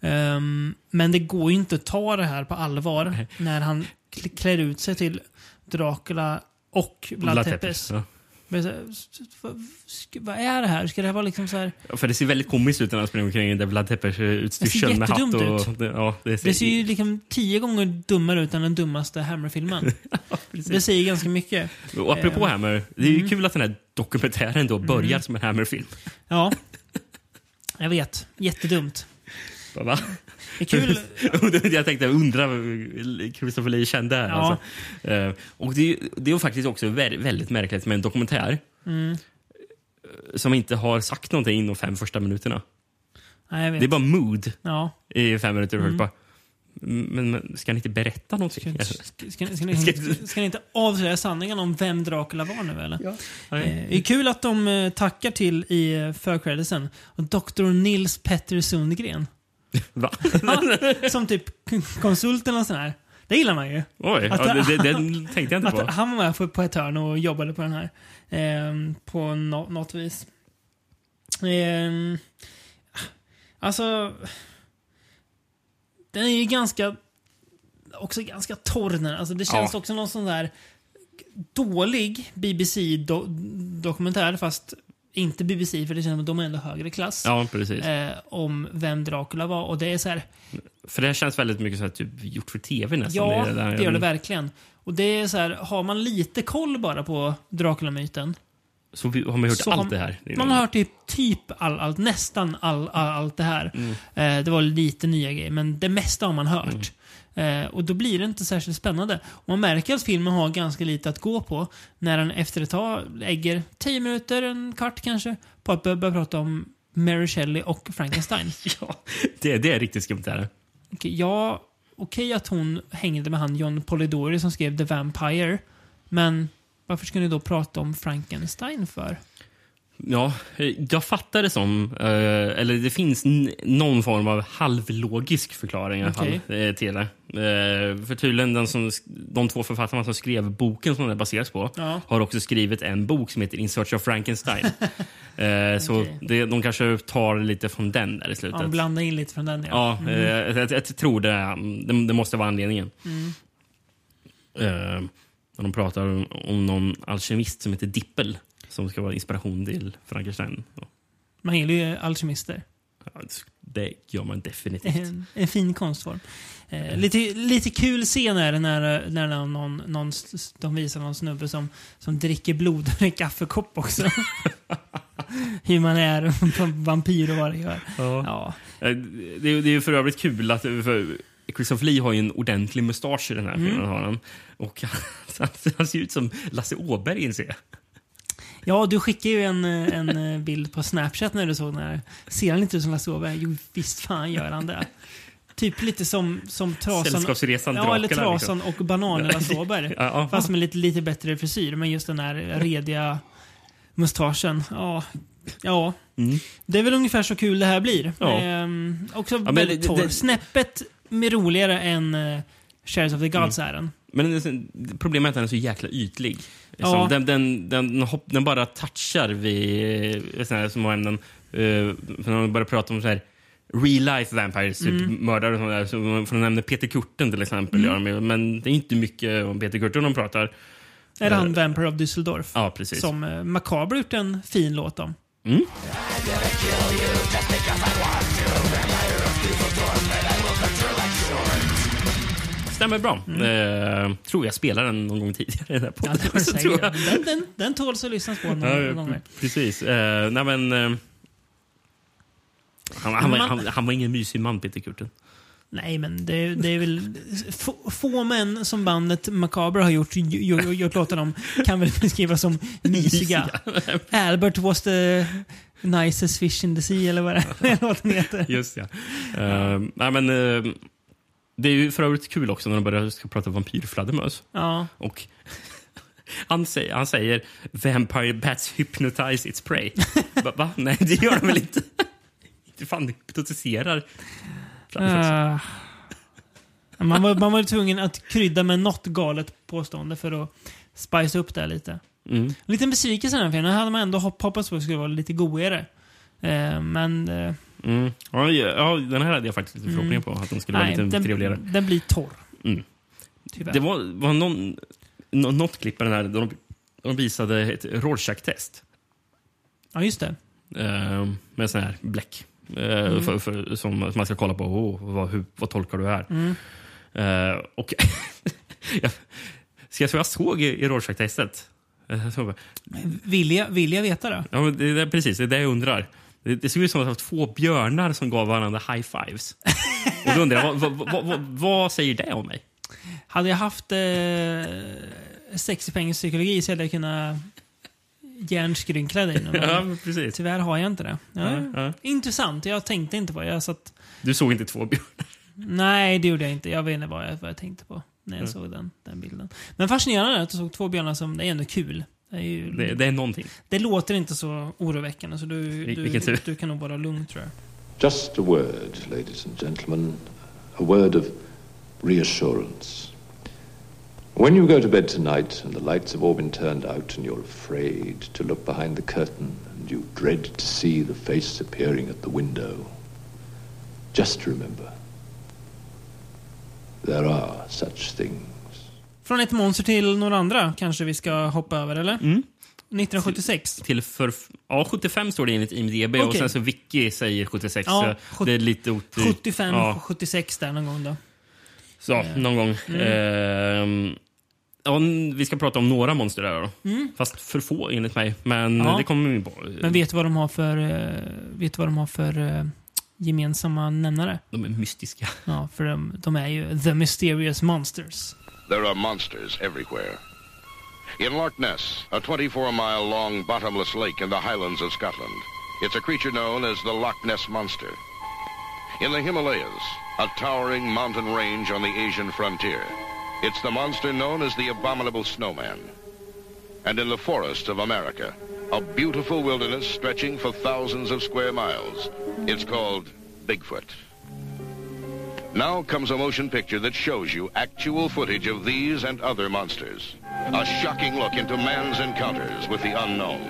Ehm, men det går ju inte att ta det här på allvar när han kl- klär ut sig till Dracula och Vlad Tepes. Ja. Vad, är det här? Ska det här vara liksom så här... Ja, För det ser väldigt komiskt ut när han springer omkring i där Vlad Tepes utstyrsel med hatt och... Det, ja, det ser, Det ser ju liksom tio gånger dummare ut än den dummaste Hammer-filmen. det säger ganska mycket. Och apropå Eh, Hammer, det är ju kul att den här dokumentären då börjar som en Hammer-film. Ja. Jag vet. Jättedumt. Va? Det är kul. jag tänkte undra vad Christopher Lee kände här. Ja. Alltså. Eh, och det, är- det är ju faktiskt också vä- väldigt märkligt med en dokumentär Mm. eh, som inte har sagt någonting inom fem första minuterna. Nej, jag vet. Det är bara mood Ja. i fem minuter. Mm. Bara, men, men ska ni inte berätta någonting? Ska, ska, ska, ska, ni, ska ni inte avslöja sanningen om vem Dracula var nu eller? Ja. Eh, det är kul att de eh, tackar till i förcreditsen. Dr. Nils Petter Sundgren. Va? Som typ konsult eller nåt sånt här. Det gillar man ju. Oj, Att- ja, det, det, tänkte jag inte på. han var med på, ett hörn och jobbade på den här. Ehm, på nå- något vis. Ehm, alltså... Den är ju ganska... Också ganska torr den. Alltså det känns Ja. också någon sån där dålig BBC-dokumentär, fast inte BBC för det känns som att de är ändå högre klass. Ja, precis. Eh, om vem Dracula var. Och det är så här, För det känns väldigt mycket så här, typ, gjort för tv nästan. Ja, där- det gör det verkligen. Och det är så här, har man lite koll bara på Dracula-myten. Så har man hört så allt det här. Man har hört typ, typ all, allt, nästan all, all, allt det här. Mm. Eh, det var lite nya grejer, men det mesta har man hört. Mm. Eh, och då blir det inte särskilt spännande. Och man märker att filmen har ganska lite att gå på när den efter ett tag lägger 10 minuter, en kvart kanske, på att börja, börja prata om Mary Shelley och Frankenstein. Ja, det, det är riktigt skumt. Det här. Okej, ja, okej att hon hängde med han John Polidori som skrev The Vampire. Men varför ska ni då prata om Frankenstein för? Ja, jag fattar det som, eh, eller det finns någon form av halvlogisk förklaring i alla fall eh, till det. Eh, för tydligen den som, de två författarna som skrev boken som det baseras på Ja. har också skrivit en bok som heter In Search of Frankenstein. så Okej. det, de kanske tar lite från den där i slutet. Ja, blanda in lite från den Ja, ja. eh, jag, jag, jag tror det, det, det måste vara anledningen. Mm. När de pratar om, om någon alkemist som heter Dippel som ska vara inspiration till Frankenstein. Ja, Man gillar ju alkemister. det gör man definitivt. En, en fin konstform. Eh, lite, lite kul scen är det när, när någon, någon, de visar någon snubbe som, som dricker blod ur en kaffekopp också. Hur man är vampyr och vad det gör. Ja. Ja. Eh, Det, är- det är ju för övrigt kul att för Christopher Lee har ju en ordentlig mustasch i den här Mm. filmen. Har han. Och han, han ser ut som Lasse Åberg inser jag. Ja, du skickade ju en, eh, en eh, bild på Snapchat när du såg den här. Ser han inte ut som Lasse Åberg? Jo, visst fan gör han det. Typ lite som, som Trasan, Sällskapsresan ja, eller Dracula, Trasan och Bananerna sover. Ja, ja. Fast med lite, lite bättre frisyr. Men just den här rediga mustaschen. Ja. Ja. Det är väl ungefär så kul det här blir. Mm. Ja. Ehm, också men väldigt torr. det- Snäppet mer roligare än uh, Shares of the Gods Mm. är den. Men problemet är att den är så jäkla ytlig. Ja. Liksom, den, den, den, hopp, den bara touchar vid eh, såna här små ämnen. Uh, när man börjar prata om så här real life vampires, typ Mm. mördare och sånt där. Så man får nämna Peter Kurten till exempel. gör de ju. Men det är inte mycket om Peter Kurten de pratar. Är det han Vampire of Düsseldorf? Ja, precis. Som uh, Macabre gjort en fin låt om. Mm. Stämmer bra. Eh, tror jag spelade den någon gång tidigare i den här Mm. Ja, podden. det tror jag. den, den, den tåls att lyssnas på några Ja, gånger. precis. Eh, nej, men, eh, han, han, var, Man- han, han var ingen mysig man, Peter Kurten. Nej, men det, det är väl... Få, få män som bandet Macabre har gjort, gjort, gjort låtar om kan väl beskrivas som mysiga. Albert was the nicest fish in the sea, eller vad det låten heter. Just ja. Eh, nej, men, eh, det är ju för övrigt kul också när de börjar ska prata vampyrfladdermöss. Ja. Och han, säger, han säger “Vampire bats hypnotize its prey”. Va? va? Nej, det gör de väl inte? Inte fan hypnotiserar. Eh, man, var, man var tvungen att krydda med något galet påstående för att spice upp det lite. Mm. En liten besvikelse den här filmen. Hade man ändå hopp- hoppats på att det skulle vara lite godare. Eh, men eh, Mm. Ja, ja, den här hade jag faktiskt lite förhoppningar på. Att den skulle nej, vara lite trevligare. den, den blir torr. Mm. Tyvärr. Det var, var någon, nå- något klipp i den här där de, de visade ett Rorschach-test. Ja, just det. Eh, med sån här bläck. Eh, Mm. för, för, som, man ska kolla på. Oh, vad, hur, vad tolkar du här? Mm. Eh, och jag, ska jag säga vad jag såg i, i Rorschach-testet? Eh, bara, Vill jag, vill jag veta det? Ja, men det, det, precis, det är det jag undrar. Det, det såg ut som att det var två björnar som gav varandra high fives. Och då undrar jag, vad, vad, vad, vad, säger det om mig? Hade jag haft eh, 60 poängs psykologi så hade jag kunnat hjärnskrynkla dig. Ja, precis. Tyvärr har jag inte det. Ja, Ja, ja. Intressant. Jag tänkte inte på det. Jag satt, Du såg inte två björnar? nej, det gjorde jag inte. Jag vet inte vad jag, vad jag tänkte på när jag såg den, den bilden. Men fascinerande att du såg två björnar som... Det är ändå kul. Det, är ju, Det, det, det är någonting. låter inte så oroväckande, så du, Vil- du, du kan nog vara lugn tror jag. Just a word, ladies and gentlemen. A word of reassurance. When you go to bed tonight and the lights have all been turned out and you're afraid to look behind the curtain and you dread to see the face appearing at the window, just remember there are such things. Från ett monster till några andra kanske vi ska hoppa över, eller? Mm. 1976. Till för, ja, 75 står det enligt IMDB och Okej. sen så Vicky säger 76. Ja, så det är lite otydligt. 75, Ja, 76 där någon gång då. så, någon gång. Mm. Ehm, ja, vi ska prata om några monster där då. Fast för få enligt mig. Men Mm. Ja. det kommer vi på. Men vet du vad de har för, eh, vet vad de har för eh, gemensamma nämnare? De är mystiska. Ja, för de, de är ju The Mysterious Monsters. There are monsters everywhere. In Loch Ness, a 24 mile long bottomless lake in the highlands of Scotland, it's a creature known as the Loch Ness Monster. In the Himalayas, a towering mountain range on the Asian frontier, it's the monster known as the Abominable Snowman. And in the forests of America, a beautiful wilderness stretching for thousands of square miles, it's called Bigfoot. Now comes a motion picture that shows you actual footage of these and other monsters. A shocking look into man's encounters with the unknown.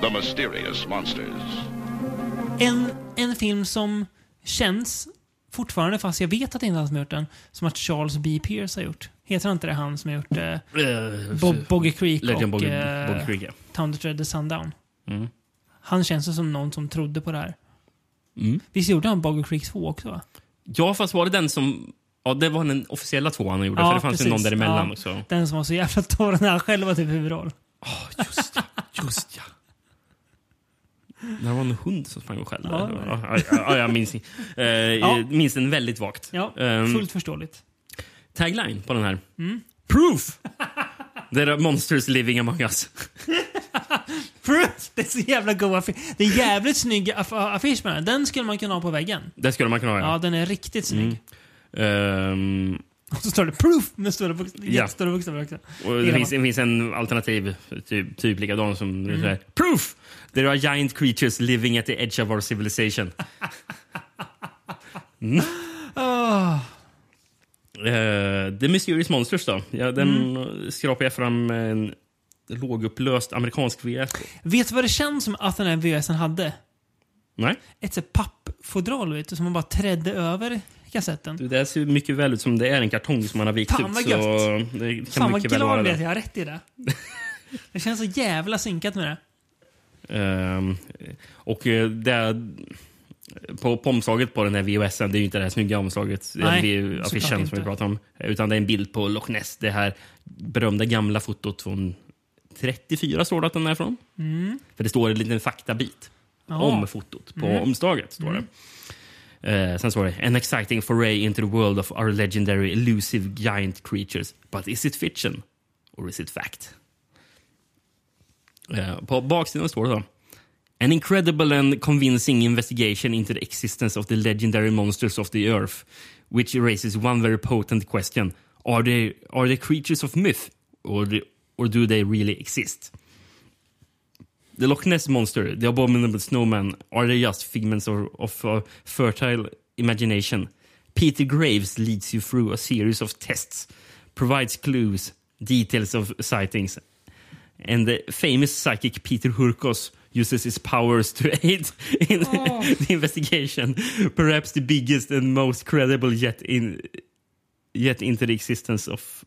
The mysterious monsters. En, en film som känns fortfarande, fast jag vet att det inte är han som har gjort den, som att Charles B. Pierce har gjort. Heter han inte det han som har gjort eh, Bob, Boggy Creek Legend och Boggy, eh, Boggy Creek, ja. Town That Dread the Sundown? Mm. Han känns som någon som trodde på det här. Mm. Visst gjorde han Boggy Creek 2 också? Va? Ja, fast var det den som... Ja, det var den officiella tvåan han gjorde. Ja, för det fanns precis. ju någon däremellan Ja. också. Den som var så jävla torr när han själv var typ huvudroll. Just ja. Just ja. Det var en hund som sprang och skällde. Ja. Ja, ja, ja, jag minns, eh, jag minns den väldigt vagt. Ja, Ehm, fullt förståeligt. Tagline på den här. Mm. Proof! There are monsters living among us. Proof! Det är så jävla god affisch. Det är jävligt snygg aff affisch med den. Den skulle man kunna ha på väggen. Det skulle man kunna ha, Ja, ja. den är riktigt snygg. Ehm, Och så står det proof med stora bokstäver. Ja. Bokstäver också. och det finns, det finns en alternativ, typ, typ likadan som Mm. mm. Proof! There are giant creatures living at the edge of our civilization. Ah. Uh, The Mysterious Monsters då? Ja, den mm. skrapar jag fram en lågupplöst amerikansk VF. Vet du vad det känns som att den här VHSen hade? Nej, Ett så här pappfodral vet du, som man bara trädde över kassetten. du, det här ser mycket väl ut som det är en kartong som man har vikt Fan, ut. vad Så gött. Fan vad glad jag är att jag har rätt i det. Det känns så jävla synkat med det. Ehm, och eh, det, på, på omslaget på den här VHSen, det är ju inte det här snygga omslaget, Nej, affischen som vi pratar om, utan det är en bild på Loch Ness. Det här berömda gamla fotot från 34 står det att den är från. För det står en liten faktabit Jaha. om fotot på omslaget. Står det. Eh, sen står det “An exciting foray into the world of our legendary elusive giant creatures. But is it fiction? Or is it fact?” Eh, På baksidan står det då An incredible and convincing investigation into the existence of the legendary monsters of the earth, which raises one very potent question: Are they are they creatures of myth, or the, or do they really exist? The Loch Ness monster, the abominable snowman, are they just figments of, of uh, fertile imagination? Peter Graves leads you through a series of tests, provides clues, details of sightings, and the famous psychic Peter Hurkos uses his powers to aid in the investigation. Perhaps the biggest and most credible yet in yet into the existence of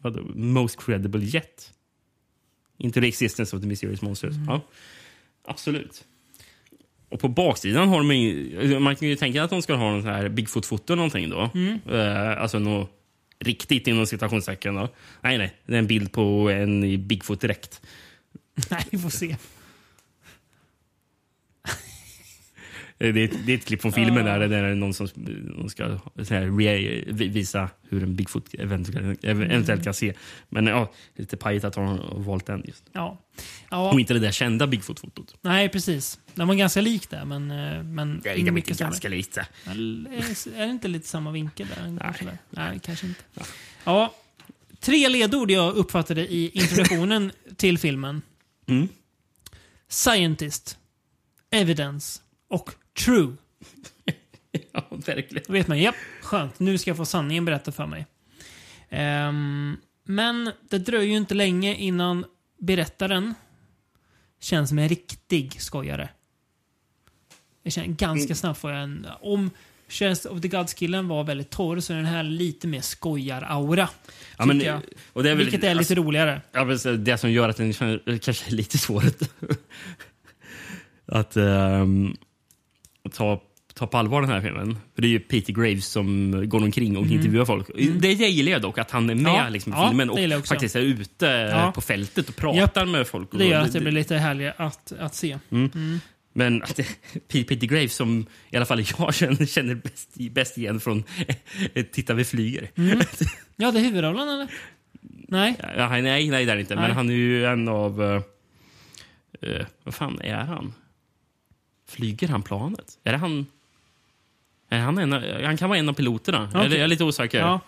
vadå, most credible yet into the existence of the mysterious monsters. Ja, absolut. Och på baksidan har de ju, man kan ju tänka att de ska ha någon sån här Bigfoot-foto någonting då. Eh, alltså något riktigt inom citationstecken. Nej, nej, det är en bild på en i Bigfoot-dräkt. Nej, vi får se. Eh, Det är, ett, det är ett klipp från filmen där, där det är någon som någon ska så här, visa hur en Bigfoot eventuellt, eventuellt kan se. Men ja, lite pajigt att har valt den just. Ja. ja. Och inte det där kända Bigfoot-fotot. Nej, precis. Den var ganska lik där, men... eh, men Det är mycket mycket ganska sämre. Är, det inte lite samma vinkel där? Nej, där? Nej kanske inte. Ja. Tre ledord jag uppfattade i introduktionen till filmen. Mm. Scientist, evidence och true. Ja, verkligen. Då vet man, japp, skönt. Nu ska jag få sanningen berättad för mig. Ehm, men det dröjer ju inte länge innan berättaren känns som en riktig skojare. Jag känner ganska snabbt får jag en... Om Chest of the Gods-killen var väldigt torr så är den här lite mer skojar-aura. Ja, men, jag. och det är väl, Vilket är lite alltså, roligare. ja, men det som gör att den kanske är lite svår att, att ehm, ta, ta på allvar den här filmen. För det är ju Peter Graves som går omkring och intervjuar folk. Det det gillar jag dock, att han är med Mm. Ja, liksom, i ja, filmen och faktiskt är ute Ja. på fältet och pratar med folk. Det gör Och att det blir lite härligare att, att se. Men att Peter Graves som i alla fall jag känner, känner bäst, bäst igen från Titta vi flyger. Ja, det är huvudrollen eller? Nej. Ja, nej, nej, det är inte. Nej. Men han är ju en av... eh, eh, vad fan är han? Flyger han planet? Är det han? Är han, en, av- han kan vara en av piloterna. Okej. Eller jag är lite osäker. Ja.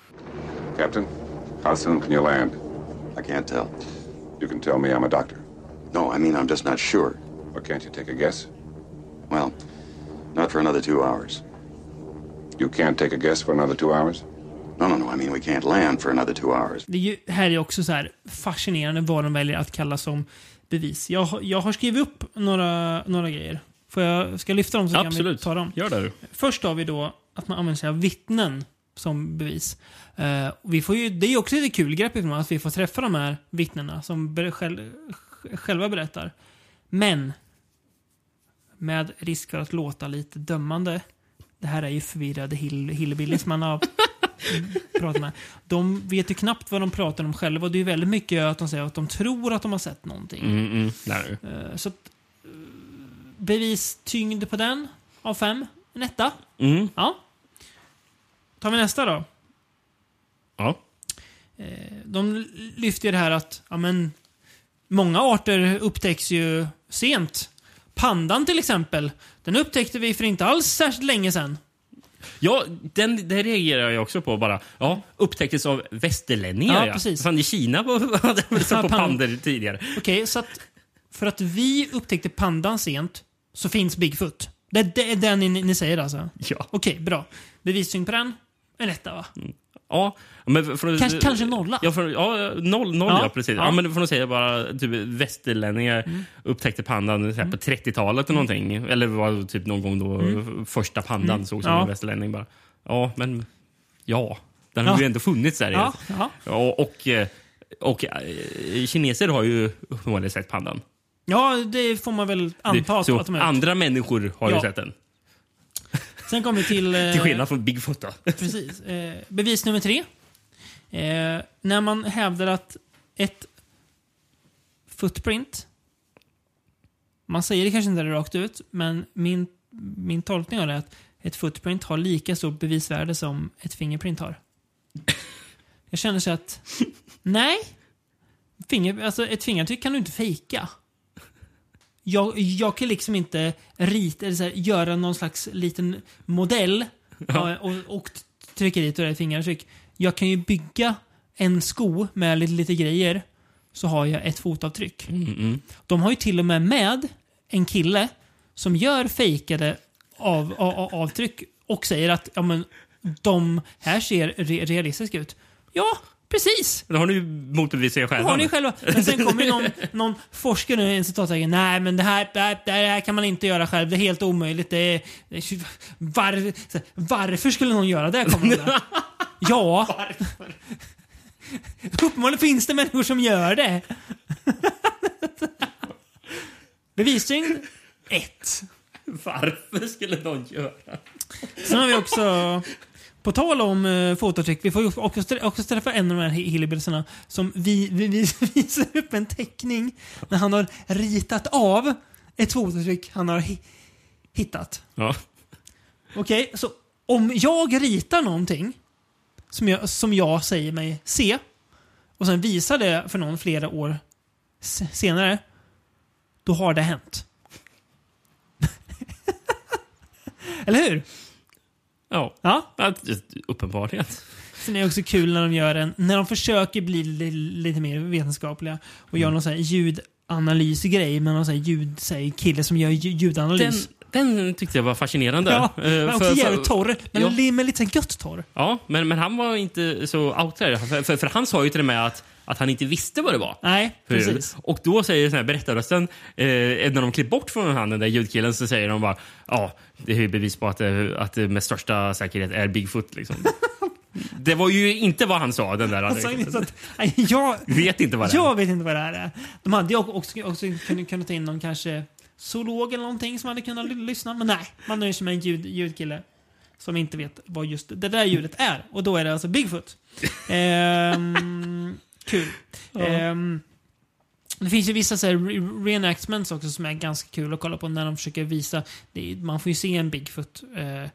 Captain, how soon can you land? I can't tell. You can tell me I'm a doctor. No, I mean, I'm just not sure. Or can't you take a guess? Well, not for another two hours. You can't take a guess for another two hours? No, no, no. I mean, we can't land for another two hours. Det är ju, här är också så här fascinerande vad de väljer att kalla som bevis. Jag, har- jag har skrivit upp några, några grejer. Får jag, ska jag lyfta dem så kan vi Absolut. ta dem. Gör det. du. Först har vi då att man använder sig av vittnen som bevis. Och vi får ju, det är också lite kul grepp i filmen att vi får träffa de här vittnena som ber, själv, själva berättar. Men med risk för att låta lite dömande. Det här är ju förvirrade hill, hillbillies man har pratat med. De vet ju knappt vad de pratar om själva. Och det är ju väldigt mycket att de säger att de tror att de har sett någonting. Mm, mm. Eh, Så att, bevistyngd på den av fem. En etta. Mm, Ja. Tar vi nästa då. ja. Eh, De lyfter ju det här att ja, men, många arter upptäcks ju sent. Pandan till exempel, den upptäckte vi för inte alls särskilt länge sedan. Ja, den, det reagerar jag också på bara. Ja, upptäcktes av västerlänningar Ja, precis. Fan, i Kina var- hade Ja, på pan- pandor tidigare. Okej, så att för att vi upptäckte pandan sent så finns Bigfoot. Det, det är det ni, ni säger alltså? Ja. Okej, bra. Bevisning på den är lätta va? Ja, men för, Kanske- kanske nolla. Ja, för, ja noll, noll ja, Ja, precis. Ja. ja. men får nog säga bara typ västerlänningar upptäckte pandan så här, på 30-talet eller någonting. Eller var typ någon gång då första pandan såg som Ja. en västerlänning bara. Ja, men ja. Den har ju ändå funnits där. Ja, ja. Och, och, eh, och eh, kineser har ju uppenbarligen sett pandan. Ja, det får man väl anta Det- så att de gjort. andra människor har ju Ja. sett den. Sen kommer vi till... eh, Till skillnad från Bigfoot då. Precis. Eh, bevis nummer tre. Eh, när man hävdar att ett footprint, man säger det kanske inte rakt ut, men min, min tolkning av det är att ett footprint har lika stort bevisvärde som ett fingerprint har. Jag känner så att, nej. Finger, alltså ett fingeravtryck kan du inte fejka. Jag, jag kan liksom inte rita, eller så här, göra någon slags liten modell ja. och, och trycka dit och det fingeravtryck. Jag kan ju bygga en sko med lite, lite grejer så har jag ett fotavtryck. De har ju till och med med en kille som gör fejkade av, av, av, avtryck och säger att ja, men, de här ser re realistiska ut. Ja, precis! Då har ni motbevisat er själva. har ni själva. Men sen kommer ju någon, någon forskare nu en citattecken. Nej, men det här, det, här, det här kan man inte göra själv. Det är helt omöjligt. Det är, det är, var, varför skulle någon göra det? Kommer de. Ja. Uppenbarligen finns det människor som gör det. Bevisning ett. Varför skulle någon göra Sen har vi också, på tal om uh, fototryck, vi får ju också, också träffa en av de här hi- hillbilliesarna som vi, vi, vi visar upp en teckning när han har ritat av ett fototryck han har hi hittat. Ja. Okej, så om jag ritar någonting som jag, som jag säger mig se och sen visar det för någon flera år senare, då har det hänt. Eller hur? Ja. Ja. Uppenbarligen. Sen är det också kul när de gör en, när de försöker bli li, lite mer vetenskapliga och gör någon sån här ljudanalysgrej med någon sån här ljud, så här, kille som gör lju- Den, ljudanalys. den tyckte jag var fascinerande. ja, Eh, men också för- jävligt torr, men, Ja. men lite gött torr. Ja, men, men han var inte så out there. För, för, för han sa ju till och med att, att han inte visste vad det var. Nej, Förut. precis. Och då säger den här berättarrösten, eh, när de klipper bort från han, den där ljudkillen, så säger de bara ja, det är bevis på att det, att det med största säkerhet är Bigfoot. Liksom. det var ju inte vad han sa, den där. Han sa ju så att, jag, Vet inte vad det är. jag vet inte vad det här är. De hade ju också, också kunnat, kunnat ta in någon kanske zoolog eller någonting som hade kunnat ly- lyssna. Men nej, man nöjer sig med en ljud, ljudkille som inte vet vad just det där ljudet är. Och då är det alltså Bigfoot. Ehm, kul. Ehm, det finns ju vissa så här, re- reenactments också som är ganska kul att kolla på när de försöker visa. Är, man får ju se en Bigfoot eh,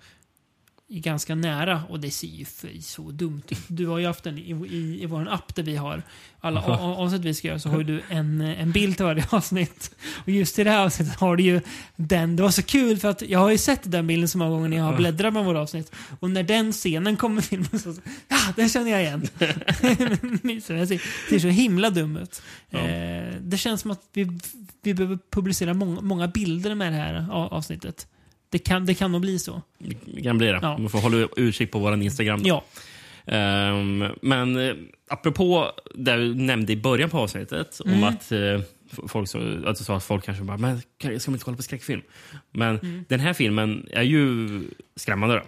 ganska nära och det ser ju så dumt ut. Du har ju haft den i, i, i vår app där vi har alla avsnitt vi ska göra så har du en, en bild till varje avsnitt. Och just i det här avsnittet har du ju den. Det var så kul för att jag har ju sett den bilden så många gånger när jag har bläddrat med våra avsnitt. Och när den scenen kommer i filmen så, ja, den känner jag igen. den ser, så himla dum ut. Eh, det känns som att vi, vi behöver publicera många, många bilder med det här avsnittet. Det kan, det kan nog bli så. Det kan bli det. Ja. Man får hålla utkik på vår Instagram. då. Ja. Ehm, men eh, apropå det du nämnde i början på avsnittet om att, eh, folk så, att du sa att folk kanske bara men ska man inte kolla på skräckfilm? Men den här filmen är ju skrämmande. Då.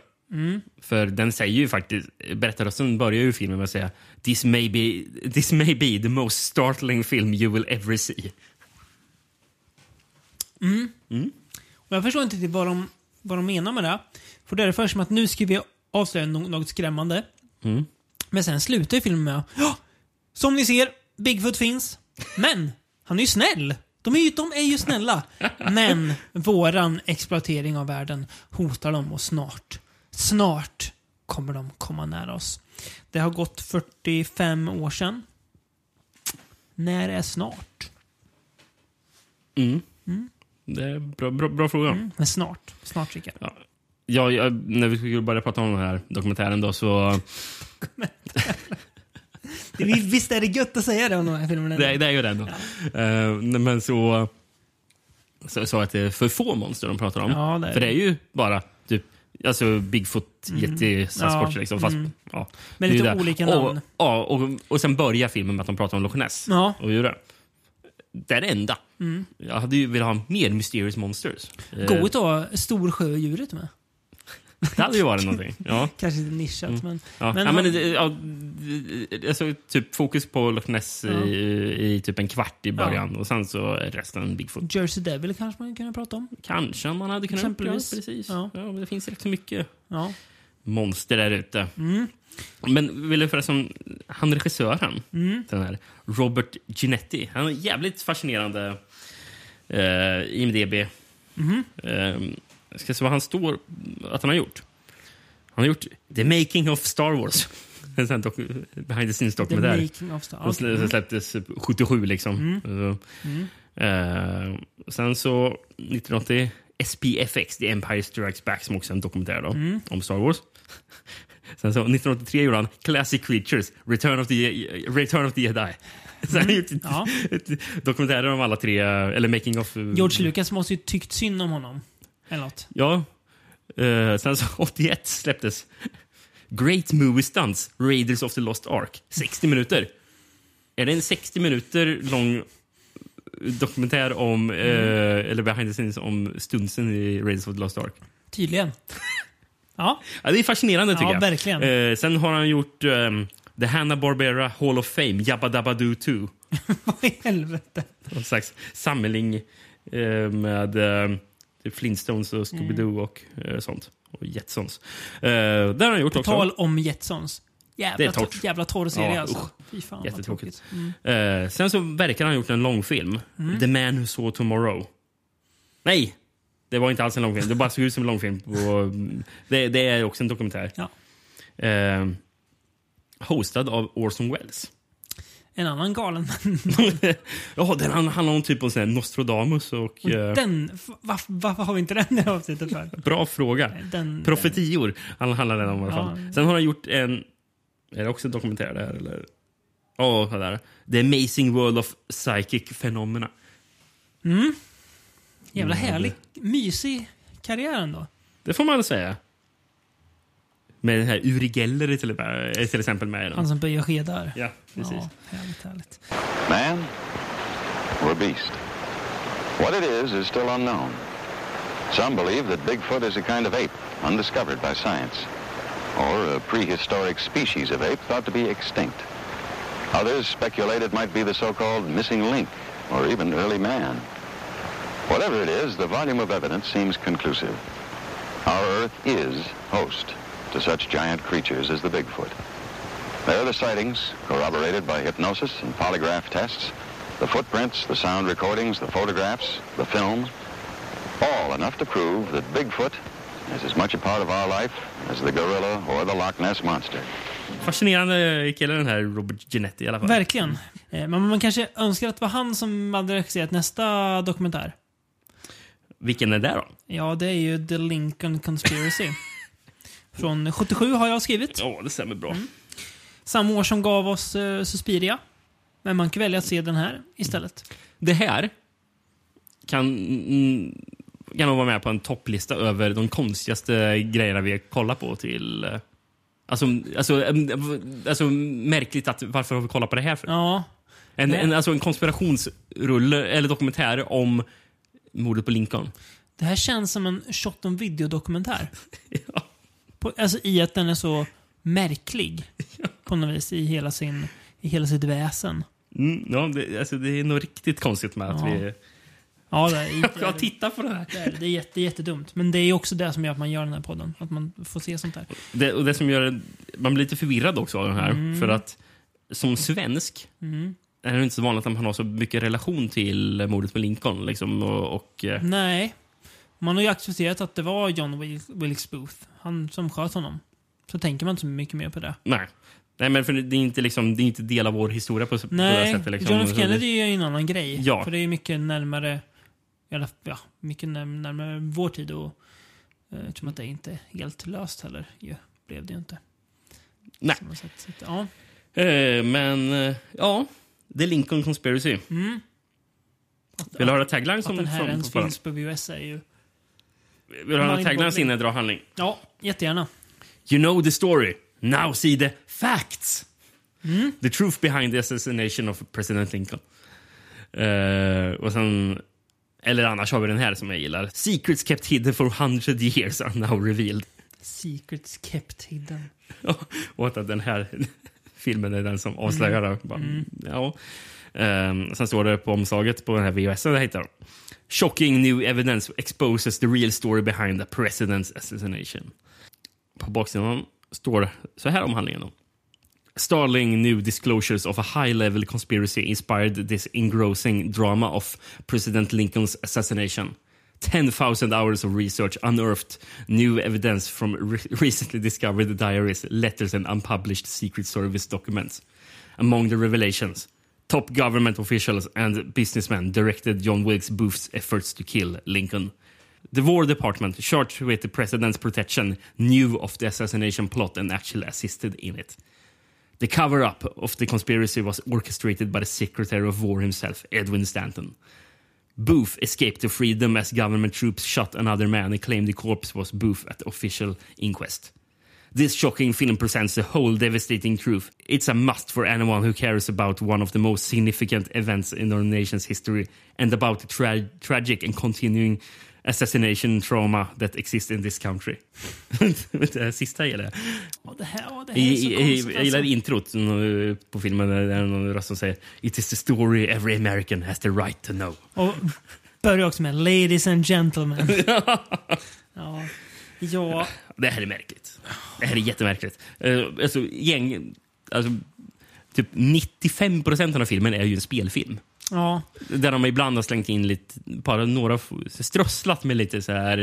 För den säger ju faktiskt, berättarrösten börjar ju filmen med att säga This may, be, this may be the most startling film you will ever see. Och jag förstår inte riktigt vad de, vad de menar med det. För det är det först som att nu ska vi avslöja något skrämmande. Men sen slutar ju filmen med ja, Som ni ser, Bigfoot finns. Men, han är ju snäll. De är ju, de är ju snälla. Men våran exploatering av världen hotar dem och snart, snart kommer de komma nära oss. Det har gått 45 år sedan. När är snart? Det är bra, bra, bra fråga. Men snart. Snart, Rickard. Ja, jag, när vi skulle börja prata om den här dokumentären då så... Visst är det gött att säga det om de här filmerna? Det, det är ju det ändå. Eh, men så... Så sa att det är för få monster de pratar om. Ja, det är för det är ju bara typ Alltså Bigfoot, Yeti, Sasquatch Ja, liksom. Fast, mm. ja, är lite olika och, namn. Ja, och, och sen börjar filmen med att de pratar om Loch Ness. Ja. Och djur. Det är det enda. Jag hade ju velat ha mer Mysterious Monsters. Eh, Goigt att ha storsjödjuret med. Det hade ju varit någonting. Ja. Kanske lite nischat, men... Mm. Ja, Men ja, men, han- det- ja, alltså, typ fokus på Loch Ness Ja. i, i typ en kvart i början och sen så resten Bigfoot. Jersey Devil kanske man kunde prata om. Kanske man hade kunnat Exempelvis. Ja, precis. Ja. Ja. men det finns rätt så mycket Ja. monster där ute. Mm. Men vill du förresten, han regissören, Mm. den här Robert Ginetti, han är jävligt fascinerande eh, IMDB. Mhm. Eh, jag ska se vad han står att han har gjort. Han har gjort The Making of Star Wars. En behind the scenes The dokumentär. Making of Star. Som Okay. slä- släpptes 77 liksom. Mm. Så, eh, sen så 1980 SPFX, The Empire Strikes Back, som också är en dokumentär då, Mm. om Star Wars. Sen så 1983 gjorde han Classic Creatures, Return of the, Return of the Jedi. Gjort ett, Ja. dokumentärer om alla tre, eller Making of... George Lucas måste ju tyckt synd om honom. Eller något. Ja. Eh, sen så 81 släpptes Great Movie Stunts, Raiders of the Lost Ark. 60 minuter. Är det en 60 minuter lång dokumentär om, Mm. eh, eller behind the scenes om stunsen i Raiders of the Lost Ark? Tydligen. Ja, Ja, det är fascinerande tycker Ja, jag. verkligen. Eh, sen har han gjort ehm, The Hanna-Barbera Hall of Fame, Jabba Dabba Doo 2. vad i helvete. Någon slags samling eh, med eh, Flintstones och Scooby-Doo Mm. och eh, sånt. Och Jetsons. Eh, det har han gjort På också. tal om Jetsons. Jävla, Det är torrt. to- jävla torr serie Ja, alltså. Fy fan Jättetråkigt. tråkigt. Mm. Eh, sen så verkar han ha gjort en långfilm. The Man Who Saw Tomorrow. Nej! Det var inte alls en långfilm. Det bara såg ut som en långfilm. På, det, det är också en dokumentär. Ja. Eh, hostad av Orson Welles. En annan galen ja, den han- handlar om typ om sån Nostradamus och... eh, Den, varf- varför har vi inte den i avsnittet för? Bra fråga. Den, Profetior han handlar den om i alla Ja. fall. Sen har han gjort en... Är det också en dokumentär där eller? Ja, oh, där. The Amazing World of Psychic Phenomena. Jävla Mm. härlig, mysig karriär ändå. Det får man väl säga. Med den här Uri Geller är till, är till exempel med. Han som böjer skedar. Ja, precis. Ja, härligt, härligt. Man or beast? What it is is still unknown. Some believe that Bigfoot is a kind of ape, undiscovered by science, or a prehistoric species of ape thought to be extinct. Others speculate it might be the so-called missing link, or even early man. Whatever it is, the volume of evidence seems conclusive. Our Earth is host to such giant creatures as the Bigfoot. There are the sightings, corroborated by hypnosis and polygraph tests, the footprints, the sound recordings, the photographs, the film, all enough to prove that Bigfoot is as much a part of our life as the gorilla or the Loch Ness Monster. Fascinerande kille den här Robert Genetti i alla fall. Verkligen. Eh, Men man kanske önskar att det var han som hade regisserat nästa dokumentär. Vilken är det då? Ja, det är ju The Lincoln Conspiracy. Från 77 har jag skrivit. Ja, det stämmer bra. Samma år som gav oss eh, Suspiria. Men man kan välja att se den här istället. Det här kan, mm, kan nog vara med på en topplista över de konstigaste grejerna vi kollat på till... eh, Alltså, alltså, em, alltså märkligt att varför har vi kollat på det här för? Ja, En, en, alltså en konspirationsrulle eller dokumentär om mordet på Lincoln. det här känns som en shot on video-dokumentär. Ja. På, alltså i att den är så märklig. På något vis i hela, sin, i hela sitt väsen. Mm, ja, det, alltså, det är nog riktigt konstigt med att Ja. vi... Ja, det är, Jag tittar på det här. det är, det är jätte, jättedumt. Men det är också det som gör att man gör den här podden. Att man får se sånt här. Det, och det som gör man blir lite förvirrad också av den här. Mm. För att som svensk är det inte så vanligt att man har så mycket relation till mordet på Lincoln. Liksom, och, och, eh, Nej. Man har ju accepterat att det var John Wil- Wilkes Booth. Han som sköt honom. Så tänker man inte så mycket mer på det. nej. Nej, men för det är inte, liksom, det är inte del av vår historia på, på det Nej, sättet. Liksom. John F Kennedy är ju en annan grej. Ja. För det är mycket närmare alla, ja, mycket när, närmare vår tid och eh, eftersom att det inte är helt löst heller. Ju, blev det ju inte. Nej. Sett, så ja. Eh, men eh, ja, The Lincoln Conspiracy. Mm. Vill du höra tagline Att som den här som- ens finns på VHS är ju... Vill du höra tagline innan jag drar handling? Ja, jättegärna. You know the story. Now see the facts. Mm. The truth behind the assassination of President Lincoln. Eh, och sen, eller annars har vi den här som jag gillar. Secrets kept hidden for hundred years are now revealed. Secrets kept hidden. och att den här filmen är den som avslöjar det. Bara, Ja. Ehm, sen står det på omslaget på den här VHS, det heter Shocking new evidence exposes the real story behind the president's assassination. På baksidan står det så här om handlingen. Då. Starling new disclosures of a high-level conspiracy inspired this engrossing drama of President Lincoln's assassination. 10,000 hours of research unearthed new evidence from re- recently discovered diaries, letters, and unpublished Secret Service documents. Among the revelations, top government officials and businessmen directed John Wilkes Booth's efforts to kill Lincoln. The War Department, charged with the president's protection, knew of the assassination plot and actually assisted in it. The cover up of the conspiracy was orchestrated by the Secretary of War himself, Edwin Stanton. Booth escaped to freedom as government troops shot another man and claimed the corpse was Booth at the official inquest. This shocking film presents the whole devastating truth. It's a must for anyone who cares about one of the most significant events in our nation's history and about the tra tragic and continuing assassination trauma that exists in this country. det sista gillar jag. Ja, det här, ja, det här I, är så i, jag gillar alltså. introt eh, på filmen. Där det är någon röst som säger It is the story every American has the right to know. Och börjar också med Ladies and gentlemen. ja. ja, Det här är märkligt. Det här är jättemärkligt. Uh, alltså, gäng, alltså, typ 95 procent av filmen är ju en spelfilm. Ja. Där de ibland har slängt in lite, bara några, strösslat med lite så här,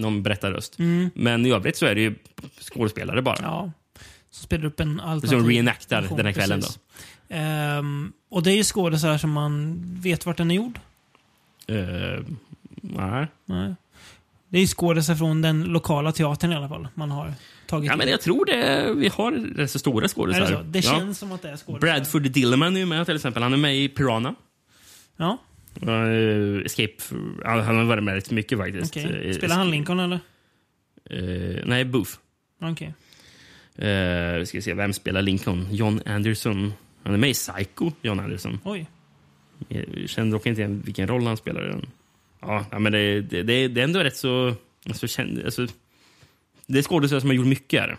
någon berättarröst. Men i övrigt så är det ju skådespelare bara. ja. Så spelar upp en alternativ... Som reenactar den här kvällen precis. Ehm, och det är ju skådespelare som man vet vart den är gjord. Eh, nej. Nej. Det är ju skådespelare från den lokala teatern i alla fall. Man har tagit Ja, men jag tror det. Vi har rätt så stora Är det? Det Ja. känns som att det är skådespelare. Bradford Dillman är ju med till exempel. Han är med i Piranha. Ja, Uh, Escape. Han har varit med rätt mycket faktiskt. okej. Eh, Spelar han Lincoln eller? eh, nej, Booth. Okej. Uh, vi ska se, vem spelar Lincoln? John Anderson. Han är med i Psycho, John Anderson. Oj. Jag känner dock inte igen vilken roll han spelar i den. Ja, ja, men det, det, det, det är ändå rätt så... Alltså, känd, alltså, det är skådespelare som har gjort mycket här.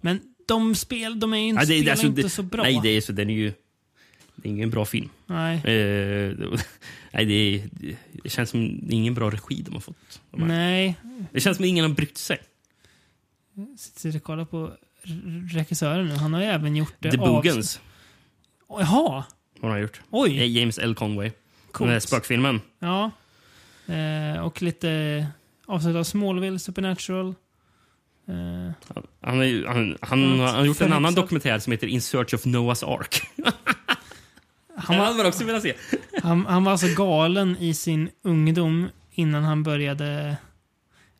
Men de spel, de är inte, Ja, det, spelar alltså, inte det, så bra. Nej, det är, så, den är ju... Det är ingen bra film. Nej. Eh, nej, det, är- det känns som det är ingen bra regi de har fått. De. Nej. Det känns som ingen har brytt sig. Sitter och kollar på regissören nu. Han har ju även gjort det The av- Boogans Jaha. har han gjort. Oj. Eh, James L. Conway. Coolt. Den där spökfilmen. Ja. Eh, och lite avsnitt av Smallville, Supernatural. Eh, Han, är, han, han, han har gjort en annan dokumentär som heter In Search of Noah's Ark. han, var, hade också velat se. han, han var alltså galen i sin ungdom innan han började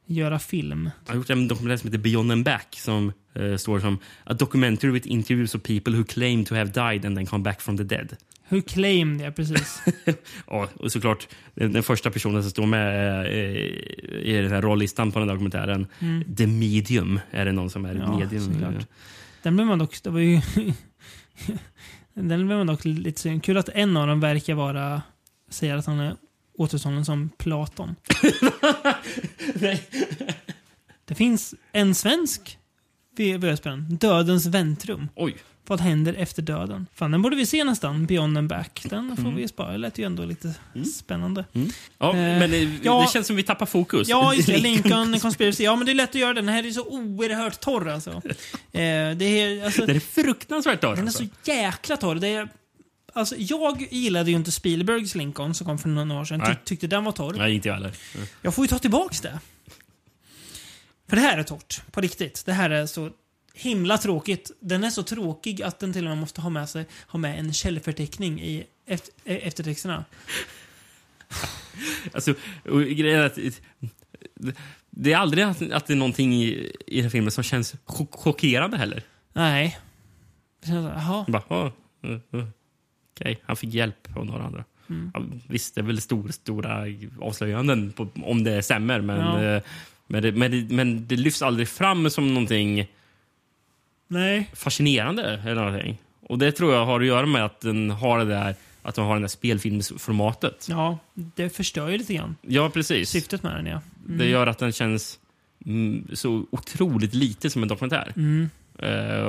göra film. Han har gjort en dokumentär som heter Beyond and Back som eh, står som A documentary with interviews of people who claim to have died and then come back from the dead. Who claimed det, precis. Ja, och såklart, den, den första personen som står med eh, i den här rollistan på den här dokumentären, The Medium, är det någon som är Mm. Ja, medium. såklart. Den blev man dock... Det var ju... den blev man dock lite synd. Kul att en av dem verkar vara... Säger att han är återstånden som Platon. det finns en svensk VHS-spelare. Dödens väntrum. Oj. Vad händer efter döden? Fan, den borde vi se nästan. Beyond and back. Den får Mm. vi spara. Det lät ju ändå lite spännande. Ja, Eh, men eh, ja. det känns som vi tappar fokus. Ja, just det. Lincoln Conspiracy. Ja, men det är lätt att göra den. Den här är så oerhört torr alltså. Eh, det är, alltså Den är fruktansvärt torr. den är Alltså. så jäkla torr. Det är, alltså, jag gillade ju inte Spielbergs Lincoln som kom för några år sedan. Ty, tyckte den var torr. Nej, inte jag heller. Jag får ju ta tillbaks det. För det här är torrt. På riktigt. Det här är så himla tråkigt. Den är så tråkig att den till och med måste ha med sig ha med en källförteckning i efter, eftertexterna. Alltså, grejen är att det är aldrig att, att det är någonting i, i den här filmen som känns chock- chockerande heller. Nej. Det känns så Jaha. Bara, "Åh, eh, eh, Okej, han fick hjälp av några andra. Ja, visst, det är väl stor, stora avslöjanden på, om det stämmer, men, Ja. eh, men, det, men, det, men det lyfts aldrig fram som någonting Nej. fascinerande. Eller någonting. Och det tror jag har att göra med att den har det där att den har det där spelfilmsformatet. Ja, det förstör ju lite grann. Ja, precis. Syftet med den, ja. Det gör att den känns mm, så otroligt lite som en dokumentär. Mm.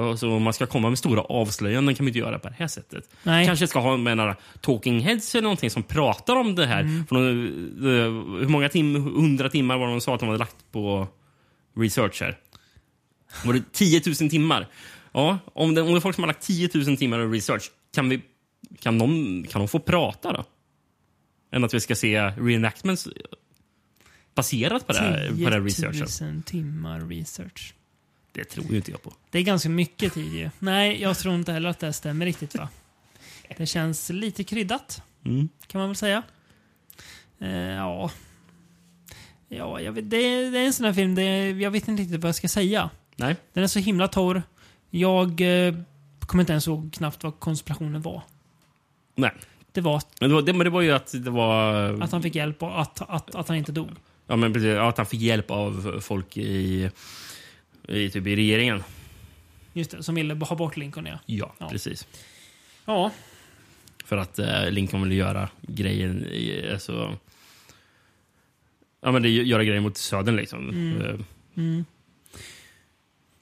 Och så om man ska komma med stora avslöjanden kan man inte göra på det här sättet. Nej. Kanske ska ha med några talking heads eller någonting som pratar om det här. Mm. För de, eh, hur många tim, hundra timmar var det de sa att de hade lagt på research här? Var det 10 000 timmar? Ja, om det, om det är folk som har lagt 10 000 timmar av research, kan, vi, kan, de, kan de få prata då? Än att vi ska se reenactments baserat på det här, på den här researchen. 10 000 timmar research. Det tror ju inte jag på. Det är ganska mycket tid ju. Nej, jag tror inte heller att det stämmer riktigt va. Det känns lite kryddat, Mm. kan man väl säga. Eh, ja. Ja, jag vet, det, är, det är en sån här film, det, jag vet inte riktigt vad jag ska säga. Nej. Den är så himla torr. Jag eh, kommer inte ens ihåg knappt vad konspirationen var. Nej. Det var Men det, var, det, men det var ju att det var... att han fick hjälp och att, att, att han inte dog. Ja, men precis, att han fick hjälp av folk i, i, typ i regeringen. Just det, som ville ha bort Lincoln ja. Ja, Ja. precis. Ja, För att eh, Lincoln ville göra grejer... i- Alltså, ja, men det, göra grejer mot södern liksom. Eh, Mm.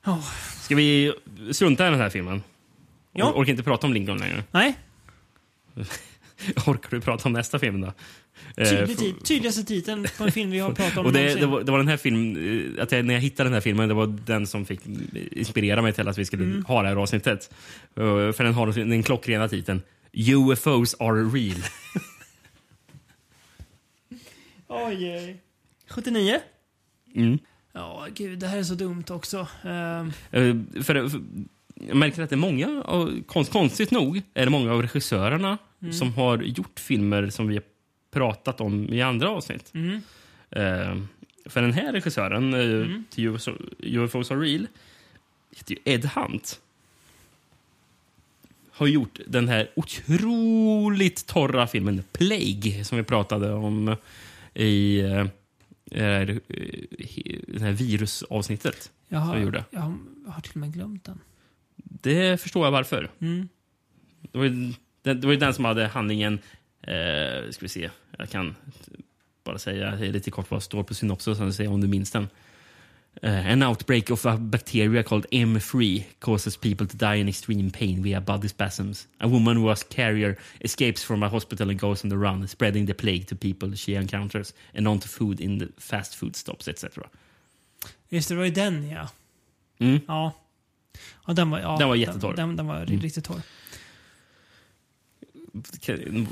Ja. Ska vi strunta i den här filmen? Ja. Or- orkar inte prata om Lincoln längre. nej. Orkar du prata om nästa film då? Eh, Tydlig tit- tydligaste titeln på en film vi har pratat om Och det, det, var, det var den här filmen, eh, att jag, när jag hittade den här filmen, det var den som fick inspirera mig till att vi skulle Mm. ha det här avsnittet. Eh, För den har den klockrena titeln UFOs are real. Oj, oj. 79? Mm. Ja, gud, det här är så dumt också. Ehm, Eh, För, för, jag märker att det är många, konst, konstigt nog, är det många av regissörerna Mm. som har gjort filmer som vi pratat om i andra avsnitt. Mm. Eh, för den här regissören eh, till UFOs, UFOs are real heter ju Ed Hunt. Har gjort den här otroligt torra filmen Plague som vi pratade om i eh, eh, det här virusavsnittet. jag, har, Så gjorde. jag har, till och med glömt den. Det förstår jag varför. Mm. Det var ju den, det var ju den som hade handlingen... Eh, ska vi se. Jag kan bara säga lite kort vad det står på synopsis och se om du minns den. Eh, an outbreak of a bacteria called M3 causes people to die in extreme pain via body spasms. A woman who was carrier escapes from a hospital and goes on the run, spreading the plague to people she encounters and onto food in the fast food stops etc. Just det, det var ju den ja. Mm. Ja. ja den var, ja, Den var jättetorr. Den, den, den var Mm. riktigt torr.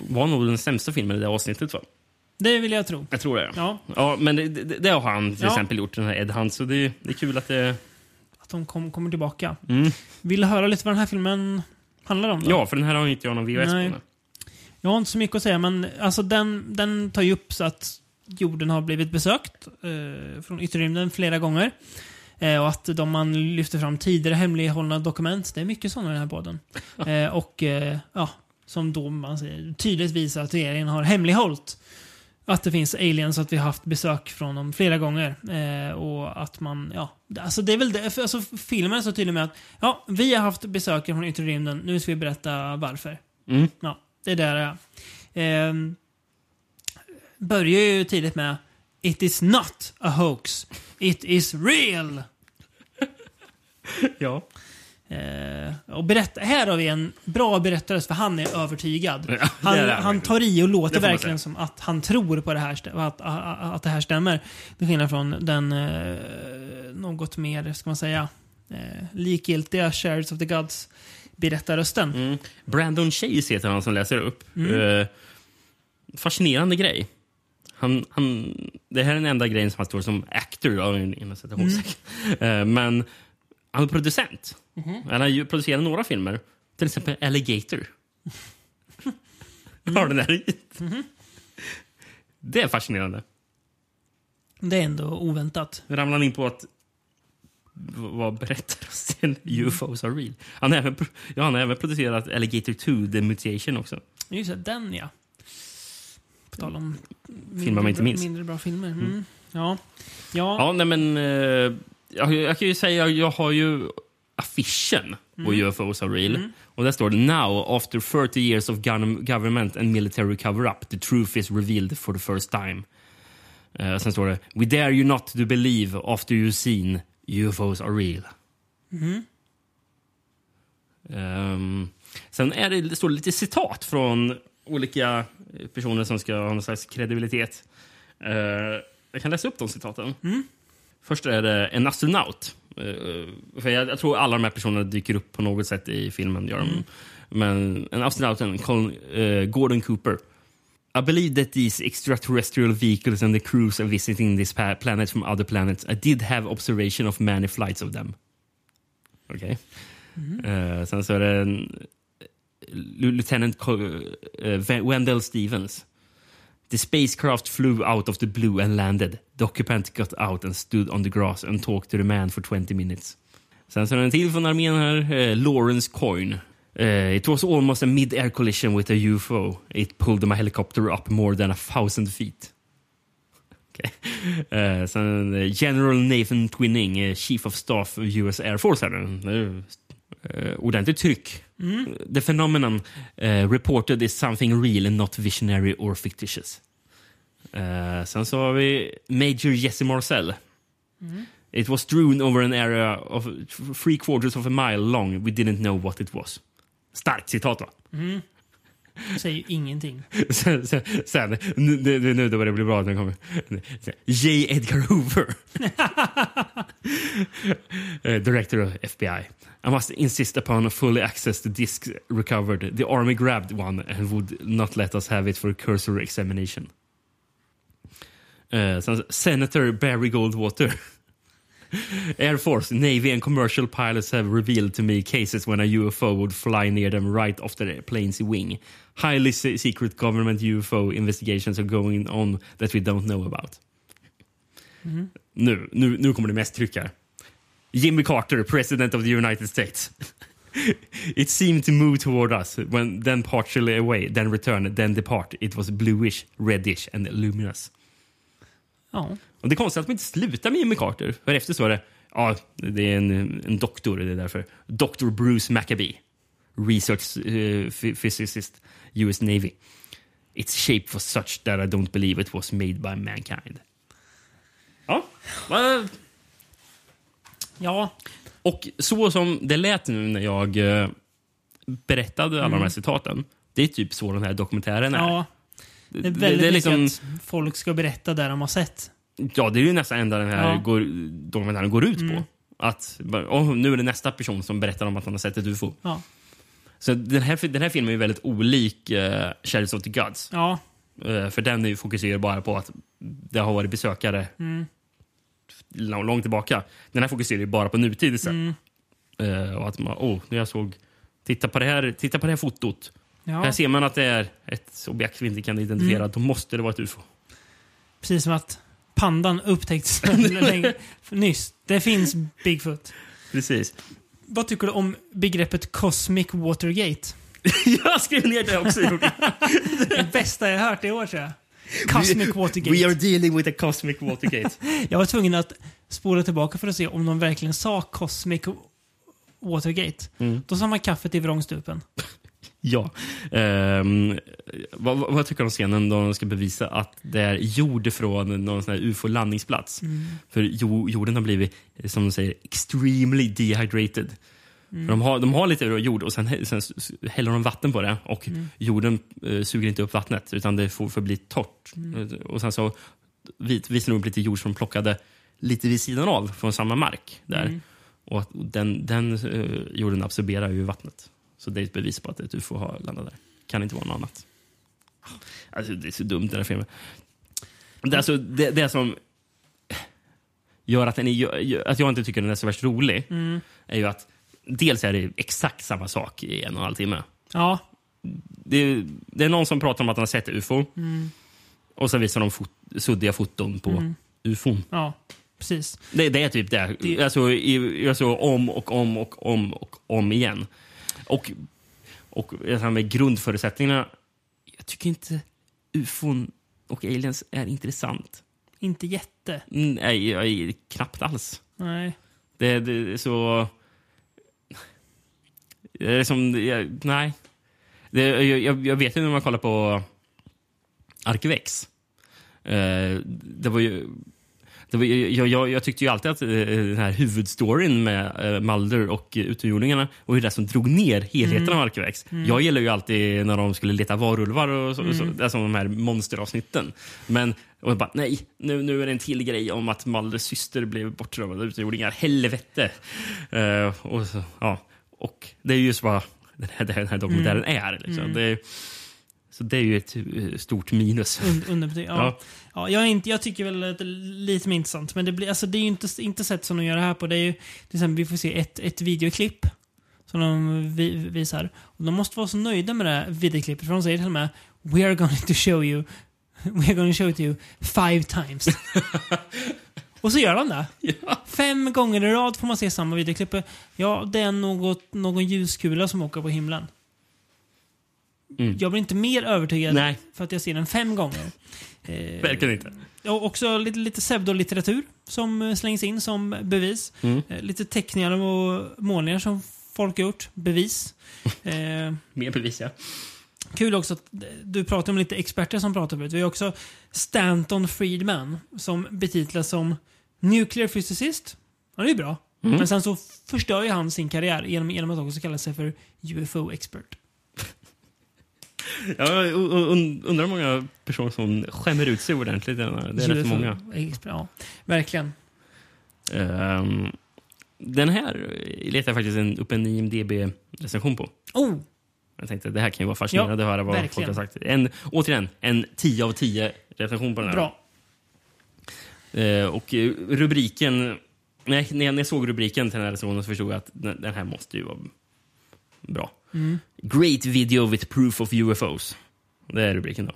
Var nog den sämsta filmen i det avsnittet va? Det vill jag tro. Jag tror det. Ja, Ja, men det, det, det har han till Ja. exempel gjort, den här Ed Hunt. Så det, det är kul att det... att de kom, kommer tillbaka. Mm. Vill du höra lite vad den här filmen handlar om? Då? Ja, för den här har inte jag någon VHS Nej. på. nu. Jag har inte så mycket att säga, men alltså den, den tar ju upp så att jorden har blivit besökt eh, från yttre rymden flera gånger. Eh, och att de man lyfter fram tidigare hemlighållna dokument, det är mycket sådana i den här podden. Eh, och eh, ja, som då säger, tydligt visar att regeringen har hemlighållit att det finns aliens och att vi har haft besök från dem flera gånger. Eh, och att man, ja, alltså det är väl det, alltså filmen är så tydlig med att ja, vi har haft besök från yttre rymden, nu ska vi berätta varför. Mm. Ja, det är där det är. Ehm, börjar ju tidigt med It is not a hoax. It is real. Ja. Eh, och berätta, här har vi en bra berättare för han är övertygad. Ja, Han, är det han tar i och låter verkligen som att han tror på det här, att, att, det här stämmer. Till skillnad från den eh, något mer, ska man säga, eh, likgiltiga Shards of the Gods berättarrösten. Mm. Brandon Chase heter han som läser upp. Mm. Eh, fascinerande grej. Han, han, det här är den enda grejen som han står som actor då, inom citationstecken. Mm. Eh, men han är producent. Mhm. Han har ju producerat några filmer. Till exempel Alligator. Har den där hit. Det är fascinerande. Det är ändå oväntat. Nu ramlar han in på att vad berättar till UFOs are real. Han har även, ja, han har även producerat Alligator 2, The Mutation också. Just det, den ja. På tal om Filmer man inte minns. mindre bra filmer. Mm. Ja. Ja. Ja, nej men... Eh, jag, jag kan ju säga, jag har ju affischen på UFOs are real. Och där står det “Now, after 30 years of government and military cover-up, the truth is revealed for the first time”. Eh, sen står det “We dare you not to believe after you've seen UFOs are real”. Ehm, sen är det, det står lite citat från olika personer som ska ha någon slags kredibilitet. Eh, jag kan läsa upp de citaten. Först är det en astronaut. Eh, för jag, jag tror alla de här personerna dyker upp på något sätt i filmen. Gör de. Men en astronaut, en Colin, eh, Gordon Cooper. I believe that these extraterrestrial vehicles and the crews are visiting this planet from other planets. I did have observation of many flights of them. Okej. Eh, sen så är det en Lieutenant Co- Ve- Wendell Stevens. The spacecraft flew out of the blue and landed. The occupant got out and stood on the grass and talked to the man for 20 minutes. Sen så är det en till från armén här. eh, Lawrence Coyne. Uh, it was almost a mid-air collision with a UFO. It pulled my helicopter up more than a thousand feet. Okay. Uh, sen uh, General Nathan Twinning, Chief of Staff of US Air Force. Här. Eh, ordentligt tryck. The phenomenon eh, reported is something real and not visionary or fictitious. Eh, sen så har vi Major Jesse Marcel. It was strewn over an area of three quarters of a mile long. We didn't know what it was. Starkt citat, va? Säger ju ingenting. sen, sen, sen nu, nu, nu, börjar det bli bra. när kommer. Sen, J. Edgar Hoover. Eh, Director of FBI. I must insist upon fully access to discs recovered. The army grabbed one and would not let us have it for cursory examination. Sen, Senator Barry Goldwater. Air Force, Navy and commercial pilots have revealed to me cases when a UFO would fly near them right off the plane's wing. Highly se- secret government UFO investigations are going on that we don't know about. Nu, nu, nu kommer det mest tryck här. Jimmy Carter, President of the United States. It seemed to move toward us, when then partially away, then return, then depart. It was bluish, reddish and luminous. Ja. Och det är konstigt att man inte slutar med Jimmy Carter. För efter så är det, ja, det är en, en doktor, det är därför. Dr. Bruce Maccabee, research phy- physicist, US Navy. Its shape was such that I don't believe it was made by mankind. Ja, Ja. och så som det lät nu när jag eh, berättade alla de här citaten. Det är typ så den här dokumentären är. ja. Det är Det- väldigt det är mycket liksom- att folk ska berätta där de har sett. Ja, det är ju nästan enda den här Ja. går, dokumentären går ut på. Att bara, åh, nu är det nästa person som berättar om att han har sett ett ufo. Ja. Så den här, den här filmen är ju väldigt olik uh, Chariots of the Gods. Ja. Eh, för den är ju fokuserad bara på att det har varit besökare lång- långt tillbaka. Den här fokuserar ju bara på nutid istället. Eh, och att man, när jag såg, titta på det här, titta på det här fotot. ja. Här ser man att det är ett objekt vi inte kan identifiera. Då måste det vara ett ufo. Precis som att pandan upptäckts nyss. Det finns Bigfoot. Precis. Vad tycker du om begreppet Cosmic Watergate? jag skrev ner det också. Det bästa jag hört i år tror jag. Cosmic Watergate. We are dealing with a cosmic Watergate. Jag var tvungen att spola tillbaka för att se om de verkligen sa Cosmic Watergate. Mm. Då sa man kaffet i vrångstupen. ja. Ehm, vad, vad, tycker du om scenen då de ska bevisa att det är jord från någon sån här ufo-landningsplats? För jo, jorden har blivit, eh, som de säger, extremely dehydrated. För de, har, de har lite jord och sen, sen häller de vatten på det och jorden eh, suger inte upp vattnet utan det får förbli torrt. Eh, Och sen så vis- visar de upp lite jord som de plockade lite vid sidan av från samma mark. där. Och att den, den eh, jorden absorberar ju vattnet. Så det är ett bevis på att ett ufo har landat där. Kan inte vara något annat. Alltså, det är så dumt den här filmen. Det, är alltså, det, det som gör att, den är, att jag inte tycker den är så värst rolig är ju att dels är det exakt samma sak i en och en halv timme. Ja. Det, det är någon som pratar om att han har sett ufo. Och sen visar de fot suddiga foton på Mm. ufon. Ja, precis. Det, det är typ det. Det- Alltså, i, alltså om och om och om och om igen. Och, och det här med grundförutsättningarna. Jag tycker inte ufon och aliens är intressant. Inte jätte. Mm, Nej, knappt alls. Nej. Det, det är så... Det är som... Jag, nej. Det, jag, jag, vet ju när man kollar på Arkivex. Eh, det var ju... Det var, jag, jag, jag tyckte ju alltid att eh, den här huvudstoryn med eh, Mulder och eh, utomjordingarna var ju det som drog ner helheten Mm. av Arkivex. Mm. Jag gillar ju alltid när de skulle leta varulvar och så, så, Mm. alltså de här monsteravsnitten. Men och bara, nej, nu, nu är det en till grej om att Malders syster blev bortrövad av utomjordingar. Helvete! Eh, och, så, ja. Och det är ju just vad den här, den här dokumentären Mm. är. Liksom. Mm. Det, så det är ju ett eh, stort minus. Underbetyg. Ja. Ja. Ja. jag, inte, jag tycker väl att det är lite mer intressant. Men det, blir, alltså, det är ju inte, inte sätt som de gör det här på. Det är ju, till exempel, vi får se ett, ett videoklipp som de vi, visar. Och de måste vara så nöjda med det här videoklippet. För de säger till och med We are going to show you We are going to show it to you five times. och så gör de det. Fem gånger i rad får man se samma videoklipp. Ja, det är något, någon ljuskula som åker på himlen. Mm. Jag blir inte mer övertygad Nej. för att jag ser den fem gånger. Eh, Verkligen inte. och också lite, lite pseudolitteratur som eh, slängs in som bevis. Mm. Eh, lite teckningar och målningar som folk har gjort. Bevis. Eh, Mer bevis, ja. Kul också att du pratar om lite experter som pratar förut. Vi har också Stanton Friedman som betitlas som Nuclear Physicist. Ja, det är bra. Mm. Men sen så förstör ju han sin karriär genom, genom att också kalla sig för UFO-expert. Jag und- undrar hur många personer som skämmer ut sig ordentligt. Det är rätt många. Ja, verkligen. Ehm, den här letar jag faktiskt en, upp en IMDB-recension på. Oh! Jag tänkte det här kan ju vara fascinerande Ja, att höra vad verkligen. folk har sagt. En, återigen, en 10 av 10 recension på den här. Bra. Eh, och eh, rubriken... Nej, när jag, när jag såg rubriken till den här recensionen så förstod jag att den, den här måste ju vara bra. Mm. Great video with proof of UFOs. Det är rubriken då.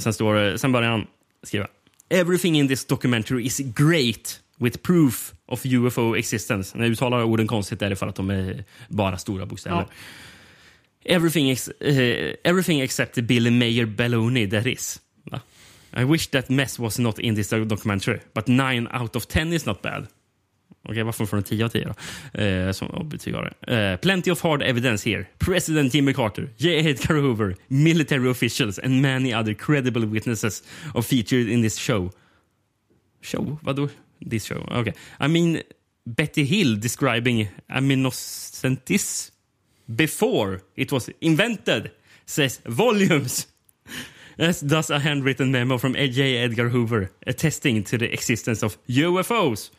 Sen, står, sen börjar han skriva. Everything in this documentary is great with proof of UFO existence. När jag uttalar orden konstigt är det för att de är bara stora bokstäver. Ja. Everything, ex uh, everything except the Billy Mayer Belloni, that is. Va? I wish that mess was not in this documentary, but 9 out of 10 is not bad. Okej, varför får den 10 av 10 då? Eh, som betyg har det. Eh, plenty of hard evidence here. President Jimmy Carter, J. Edgar Hoover, military officials and many other credible witnesses are featured in this show. Show? Vadå? This show? Okay. I mean, Betty Hill describing aminocentism. Before it was invented says volumes. As does a handwritten memo from J. Edgar Hoover attesting to the existence of UFOs.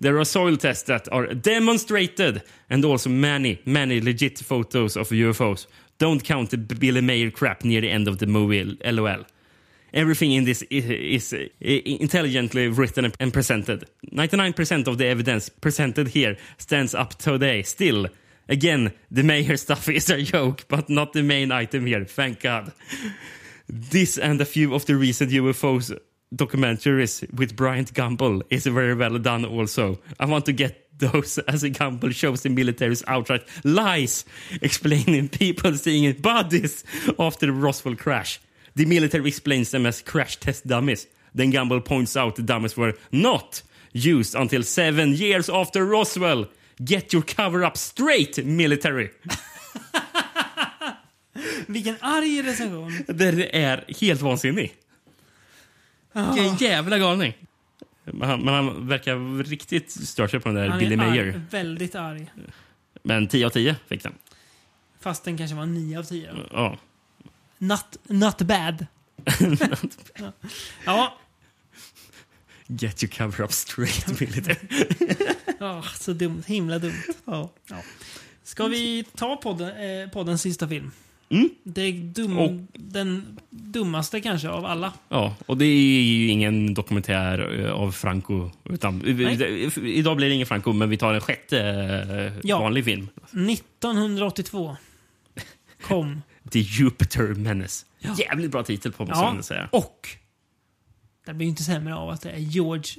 There are soil tests that are demonstrated and also many, many legit photos of UFOs. Don't count the Billy Mayer crap near the end of the movie, lol. Everything in this is, intelligently written and presented. 99% of the evidence presented here stands up today. Still, again, the mayor stuff is a joke, but not the main item here. Thank God. This and a few of the recent UFOs documentaries with Bryant Gumbel is very well done also. I want to get those as a Gumbel shows the military's outright lies, explaining people seeing bodies after the Roswell crash. The military explains them as crash test dummies. Then Gumbel points out the dummies were not used until seven years after Roswell. Get your cover up straight, military! Vilken arg recension. Den är helt vansinnig. Vilken jävla galning. Men han, men han verkar riktigt stört sig på den där Han Billy Mayer. arg, väldigt arg. Men 10 av 10 fick den. Fast den kanske var 9 av 10. Ja. Not, not bad. ja. ja. Get your cover up straight, military. Ja, så dumt. Himla dumt. Ja. Ska vi ta podden, eh, poddens sista film? Mm. Det är dum, Och- den dummaste kanske av alla. Ja, och det är ju ingen dokumentär eh, av Franco. Utan, Nej. idag blir det ingen Franco, men vi tar en sjätte eh, Ja. vanlig film. 1982 kom. The Jupiter Menace. Jävligt bra titel på måste Ja, man säga. och det blir ju inte sämre av att det är George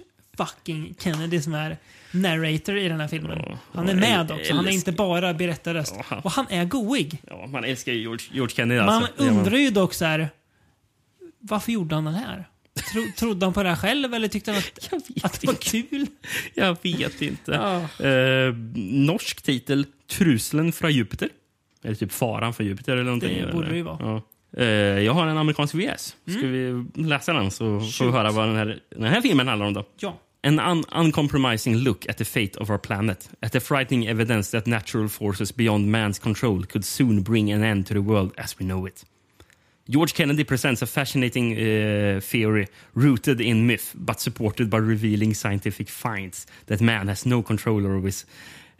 fucking Kennedy som är narrator i den här filmen. Ja, han är med också. Han är inte bara berättarröst. Ja, Och han är goig. Ja, man älskar ju George, George Kennedy. Man alltså. Undrar ju dock så här. Varför gjorde han den här? Tro, trodde han på det här själv eller tyckte han att, att det var kul? Jag vet inte. Ja. Eh, norsk titel Truslen från Jupiter. Eller typ Faran från Jupiter eller någonting. Det borde det ju vara. Eh, jag har en amerikansk VS. Ska vi läsa den så får vi höra vad den här, den här filmen handlar om då. Ja. An un uncompromising look at the fate of our planet, at the frightening evidence that natural forces beyond man's control could soon bring an end to the world as we know it. George Kennedy presents a fascinating uh, theory rooted in myth but supported by revealing scientific finds that man has no control over his,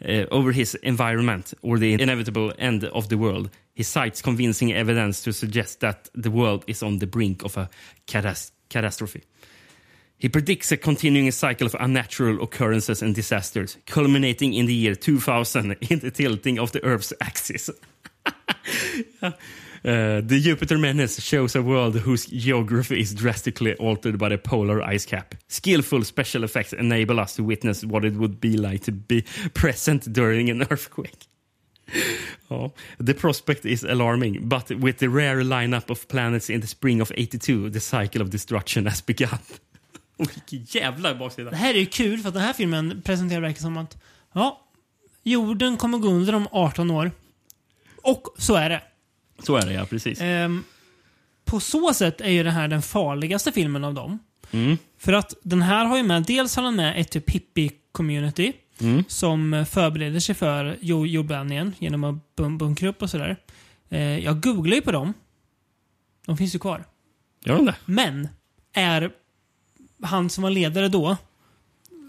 uh, over his environment or the inevitable end of the world. He cites convincing evidence to suggest that the world is on the brink of a catas- catastrophe. He predicts a continuing cycle of unnatural occurrences and disasters, culminating in the year 2000 in the tilting of the Earth's axis. Uh, the Jupiter Menace shows a world whose geography is drastically altered by the polar ice cap. Skillful special effects enable us to witness what it would be like to be present during an earthquake. Ja. The prospect is alarming, but with the rare lineup of planets in the spring of 82, the cycle of destruction has begun. Och vilken jävla baksida. Det här är ju kul för att den här filmen presenterar verkligen som att ja, jorden kommer gå under om 18 år. Och så är det. Så är det, ja. Precis. Ehm, på så sätt är ju det här den farligaste filmen av dem. Mm. För att den här har ju med, dels har den med ett typ hippie-community Mm. som förbereder sig för jo- jordbävningen genom att bun- bunkra upp och sådär. Eh, jag googlar ju på dem. De finns ju kvar. Gör de det? Men är han som var ledare då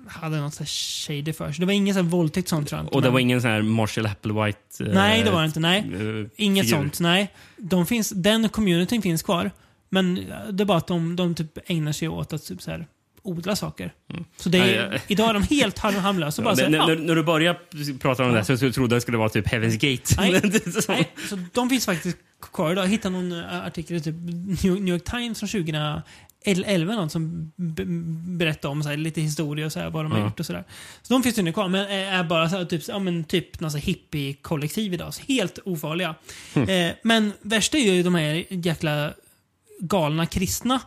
hade något så här shady för sig. Det var ingen sån här våldtäkt sånt tror jag inte, Och det var ingen sån här Marshall Applewhite... eh, Nej, det var det inte. Nej. eh, Inget figur. sånt. Nej. De finns, den communityn finns kvar. Men det är bara att de, de typ ägnar sig åt att typ så här, odla saker. Så det är, Mm. Ja, ja. idag är de helt harm- harmlösa. När, ja. när, när du började prata om det så, så trodde jag det skulle vara typ Heaven's Gate. Nej. Så- Nej, så de finns faktiskt kvar idag. Jag hittade någon eh, artikel i typ New New York Times från 2011 någon som be- berättade om så här, lite historia och så här, vad de har gjort och sådär. Så de finns ju nu kvar, men är bara så här, typ, ja, men typ någon hippie-kollektiv idag. Så helt ofarliga. Eh, men värsta är ju de här jäkla galna kristna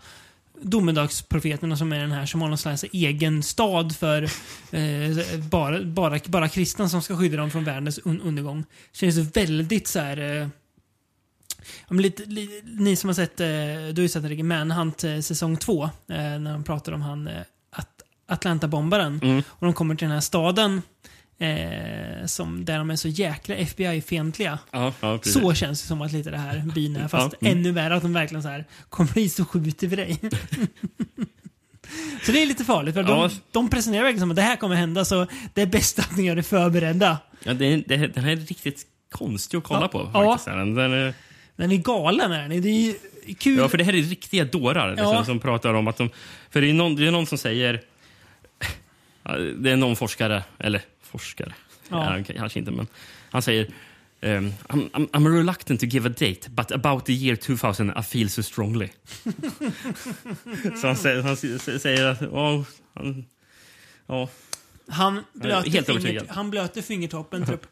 domedagsprofeterna som är den här som har någon slags egen stad för eh, bara, bara, bara kristna som ska skydda dem från världens un undergång. Känns väldigt så här... Eh, ja, men lite, li, ni som har sett, eh, du har ju sett Ricky Manhunt eh, säsong två, eh, när de pratar om han eh, At Atlanta-bombaren. Mm. Och de kommer till den här staden eh, som, där de är så jäkla FBI-fientliga. Ja, ja. Så känns det som att lite det här byn är. Fast Ja, mm. ännu värre att de verkligen så här kommer hit så skjuter vi dig. så det är lite farligt. För Ja. de, de presenterar verkligen som att det här kommer hända så det är bäst att ni gör det förberedda. Ja, det, det, den här är riktigt konstig att kolla Ja. på. Ja. Faktiskt. Den, den är, Den är galen är ni. Det är kul. ja, för det här är riktiga dårar liksom, Ja. som pratar om att de... För det är någon, det är någon som säger... Det är någon forskare, eller forskare, Ja. ja. kanske inte, men han säger Um, I'm, I'm, I'm reluctant to give a date, but about the year 2000 I feel so strongly. så han säger, han säger att... Oh, han, ja, Han blöter, helt finger, han blöter fingertoppen typ.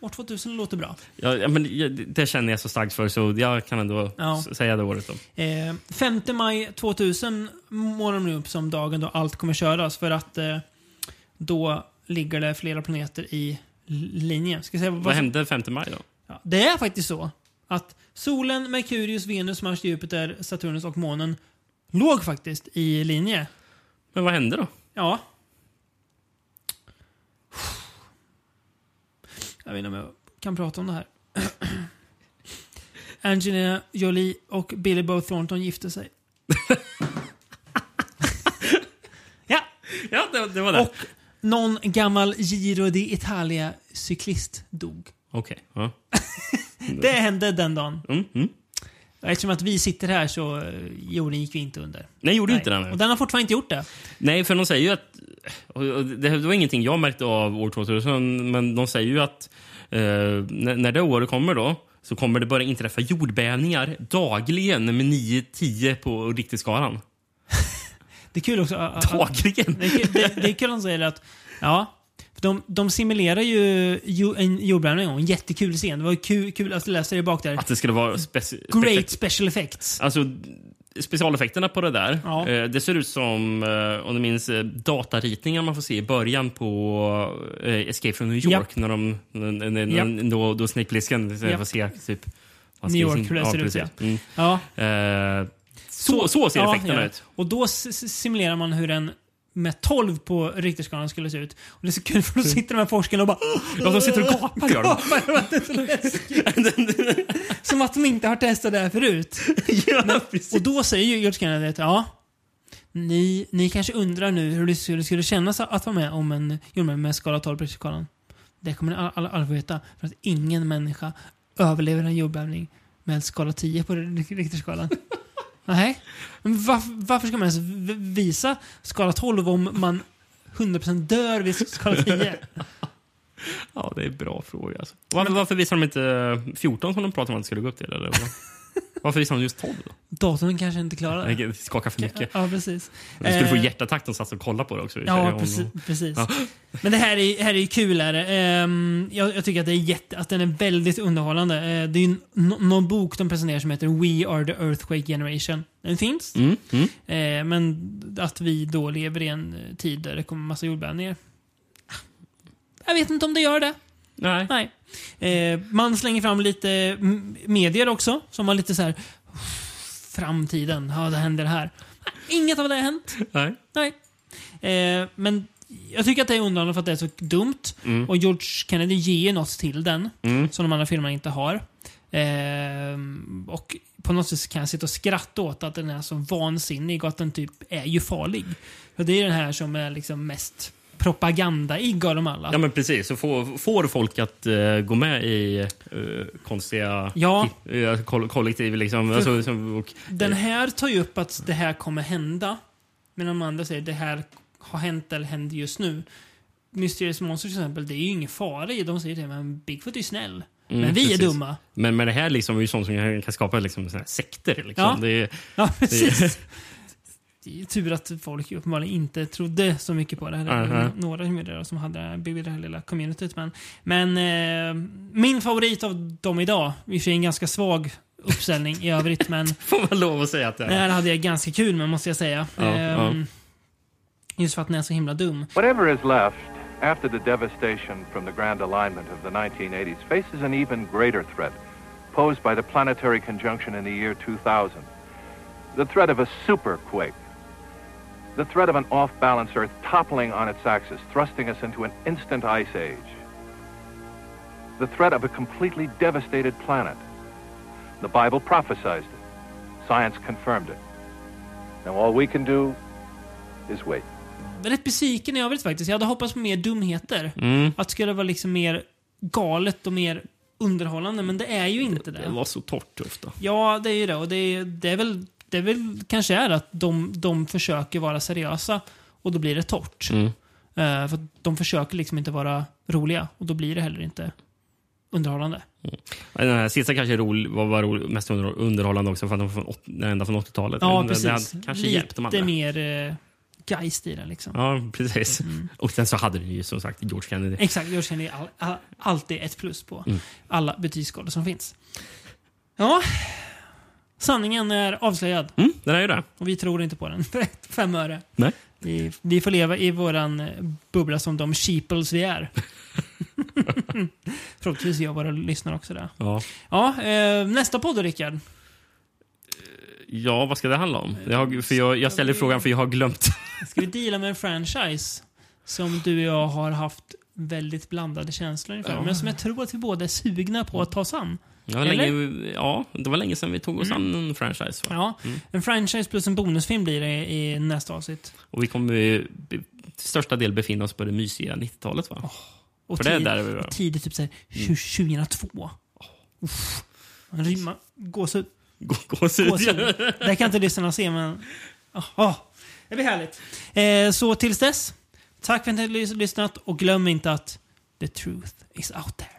År 2000 låter bra. ja, men jag- det känner jag så starkt för, så jag kan ändå Ja. s- säga det året. Då. Eh, 5 maj 2000 målar de nu upp som dagen då allt kommer köras för att eh, då ligger det flera planeter i l- linje. Ska jag säga vad, Vad hände 5 maj då? Ja, det är faktiskt så att solen, Merkurius, Venus, Mars, Jupiter, Saturnus och månen låg faktiskt i linje. Men vad hände då? Ja. Jag vet inte om jag kan prata om det här. Angelina Jolie och Billy Bob Thornton gifte sig. ja, Ja, det, det var det. och någon gammal Giro d'Italia-cyklist dog. Okej. ja. Det hände den dagen. Mm, mm. Och Eftersom att vi sitter här så eh, jorden gick vi inte under. Nej, gjorde Nej. inte den. Och den har fortfarande inte gjort det. Nej, för de säger ju att... det, var ingenting jag märkte av år 2000, men de säger ju att eh, när, det året kommer då så kommer det börja inträffa jordbävningar dagligen med 9-10 på Richterskalan. Det är kul också. Dagligen? Det är, kul- det, det är kul att de säger att, ja, de, de simulerar ju en jordbävning en gång. Jättekul scen. Det var ju kul, kul att läsa det bak där. Att det skulle vara speci- Great special effects. Alltså, specialeffekterna på det där. Ja. Eh, det ser ut som, eh, om du minns, eh, dataritningar man får se i början på eh, Escape from New York. Japp. När de, när, när, Japp. då, då Snake Plissken Japp. får se typ... vad New York, hur det ser ut, precis. ja. Mm. Ja. Eh, så, så ser effekterna ut. Och då s- s- simulerar man hur en med 12 på Richterskalan skulle se ut. Och det är så kul för då sitter de här forskarna och bara... Ja, de sitter och gapar, gör de. Som att de inte har testat det här förut. Men, och då säger ju George Kennedy att ja, ni, ni kanske undrar nu hur det skulle, skulle kännas att vara med om en jordbävning med skala 12 på Richterskalan. Det kommer ni alla, alla, alla få veta. För att ingen människa överlever en jordbävning med skala 10 på Richterskalan. Nej. Men varför, varför ska man ens visa skala 12 om man 100% dör vid skala 10? Ja, det är en bra fråga. Alltså. Varför, varför visar de inte eh, 14 som de pratade om att det skulle gå upp till? Eller? Varför visar de just 12? Då? Datorn kanske inte klarar det. Skakar för mycket. Ja, precis. Du skulle få Eh, hjärtattack de satt och kollade på det också. Ja, Om- precis. precis. Ja. Men det här är, här är ju kulare. Ehm, jag, jag tycker att, det är jätte, att den är väldigt underhållande. Eh, det är ju no, någon bok de presenterar som heter We Are The Earthquake Generation. Den finns. Mm, mm. Eh, men att vi då lever i en tid där det kommer massa jordbävningar. Jag vet inte om det gör det. Nej. Nej. Eh, man slänger fram lite medier också, som har lite så här framtiden, ja det händer här. Inget av det har hänt. Nej. Nej. Eh, men jag tycker att det är underhållande för att det är så dumt. Mm. Och George Kennedy ger något till den, Mm. som de andra filmerna inte har. Eh, och på något sätt kan jag sitta och skratta åt att den är så vansinnig och att den typ är ju farlig. För det är den här som är liksom mest propagandaig av dem alla. Ja, men precis. Så får, får folk att eh, gå med i eh, konstiga Ja. uh, koll kollektiv. Liksom. För- Alltså, som- och, Den här tar ju upp att det här kommer hända. Medan de andra säger det här har hänt eller händer just nu. Mysterious Monsters till exempel, det är ju ingen fara i. De säger det, men Bigfoot är ju snäll. Mm, men vi precis. är dumma. Men, men det här liksom är ju sånt som kan skapa liksom, såna här sekter. Liksom. Ja. Det, är- Ja, precis. Det är tur att folk uppenbarligen inte trodde så mycket på det. här. Det var Mhm. Några medier som hade byggt det här lilla communityt. Men, men eh, min favorit av dem idag, i och för sig en ganska svag uppställning i övrigt, men får man lov att säga att det det här hade jag ganska kul med måste jag säga. Ja, Ehm, Just för att den är så himla dum. Whatever is left after the devastation from the grand alignment of the 1980s faces an even greater threat posed by the planetary conjunction in the year 2000. The threat of a superquake. The threat of an off balance Earth toppling on its axis, thrusting us into an instant ice age. The threat of a completely devastated planet. The Bible prophesied it. Science confirmed it. Now all we can do is wait. Rätt besviken i övrigt faktiskt. Jag hade hoppats på mer dumheter. Mm. Att det skulle vara liksom mer galet och mer underhållande, men det är ju inte det. det var så torrt ofta. Ja, det är ju det. Och det är, det är väl, det väl kanske är att de, de försöker vara seriösa och då blir det torrt. Mm. Eh, för de försöker liksom inte vara roliga och då blir det heller inte underhållande. Den här sista kanske rolig, var, var rolig, mest under, underhållande också, för att de var från, åt- ända från 80-talet. Ja, det- precis. Hade kanske hjälpt de Lite andra. mer eh, geist i den liksom. Ja, precis. Och sen så hade du ju som sagt George Kennedy. Exakt, jag känner all, all, alltid ett plus på Mm. alla betygsskalor som finns. Ja, sanningen är avslöjad. Mm, den är ju det. Och vi tror inte på den för ett fem öre. Nej. Vi, vi får leva i våran eh, bubbla som de sheeples vi är. Förhoppningsvis gör våra lyssnare också det. Ja. Ja, eh, nästa podd då, Rickard. ja, vad ska det handla om? Jag, har, för jag, jag ställer frågan för jag har glömt. Ska vi deala med en franchise som du och jag har haft väldigt blandade känslor inför. Ja. Men som jag tror att vi båda är sugna på att ta oss an. Det var, Eller? länge, ja, det var länge sedan vi tog oss an en franchise. Va? Ja, Mm. en franchise plus en bonusfilm blir det i nästa avsnitt. Och vi kommer till största del befinna oss på det mysiga 90-talet. Va? Och För det tid- där vi och tidigt, typ såhär, Mm. 2002. Uff. Man rimmar. Gåshud. Gåshud. Det kan inte lyssnarna se, men... Oh, det blir härligt. Eh, så tills dess, tack för att ni har lys- lyssnat och glöm inte att the truth is out there.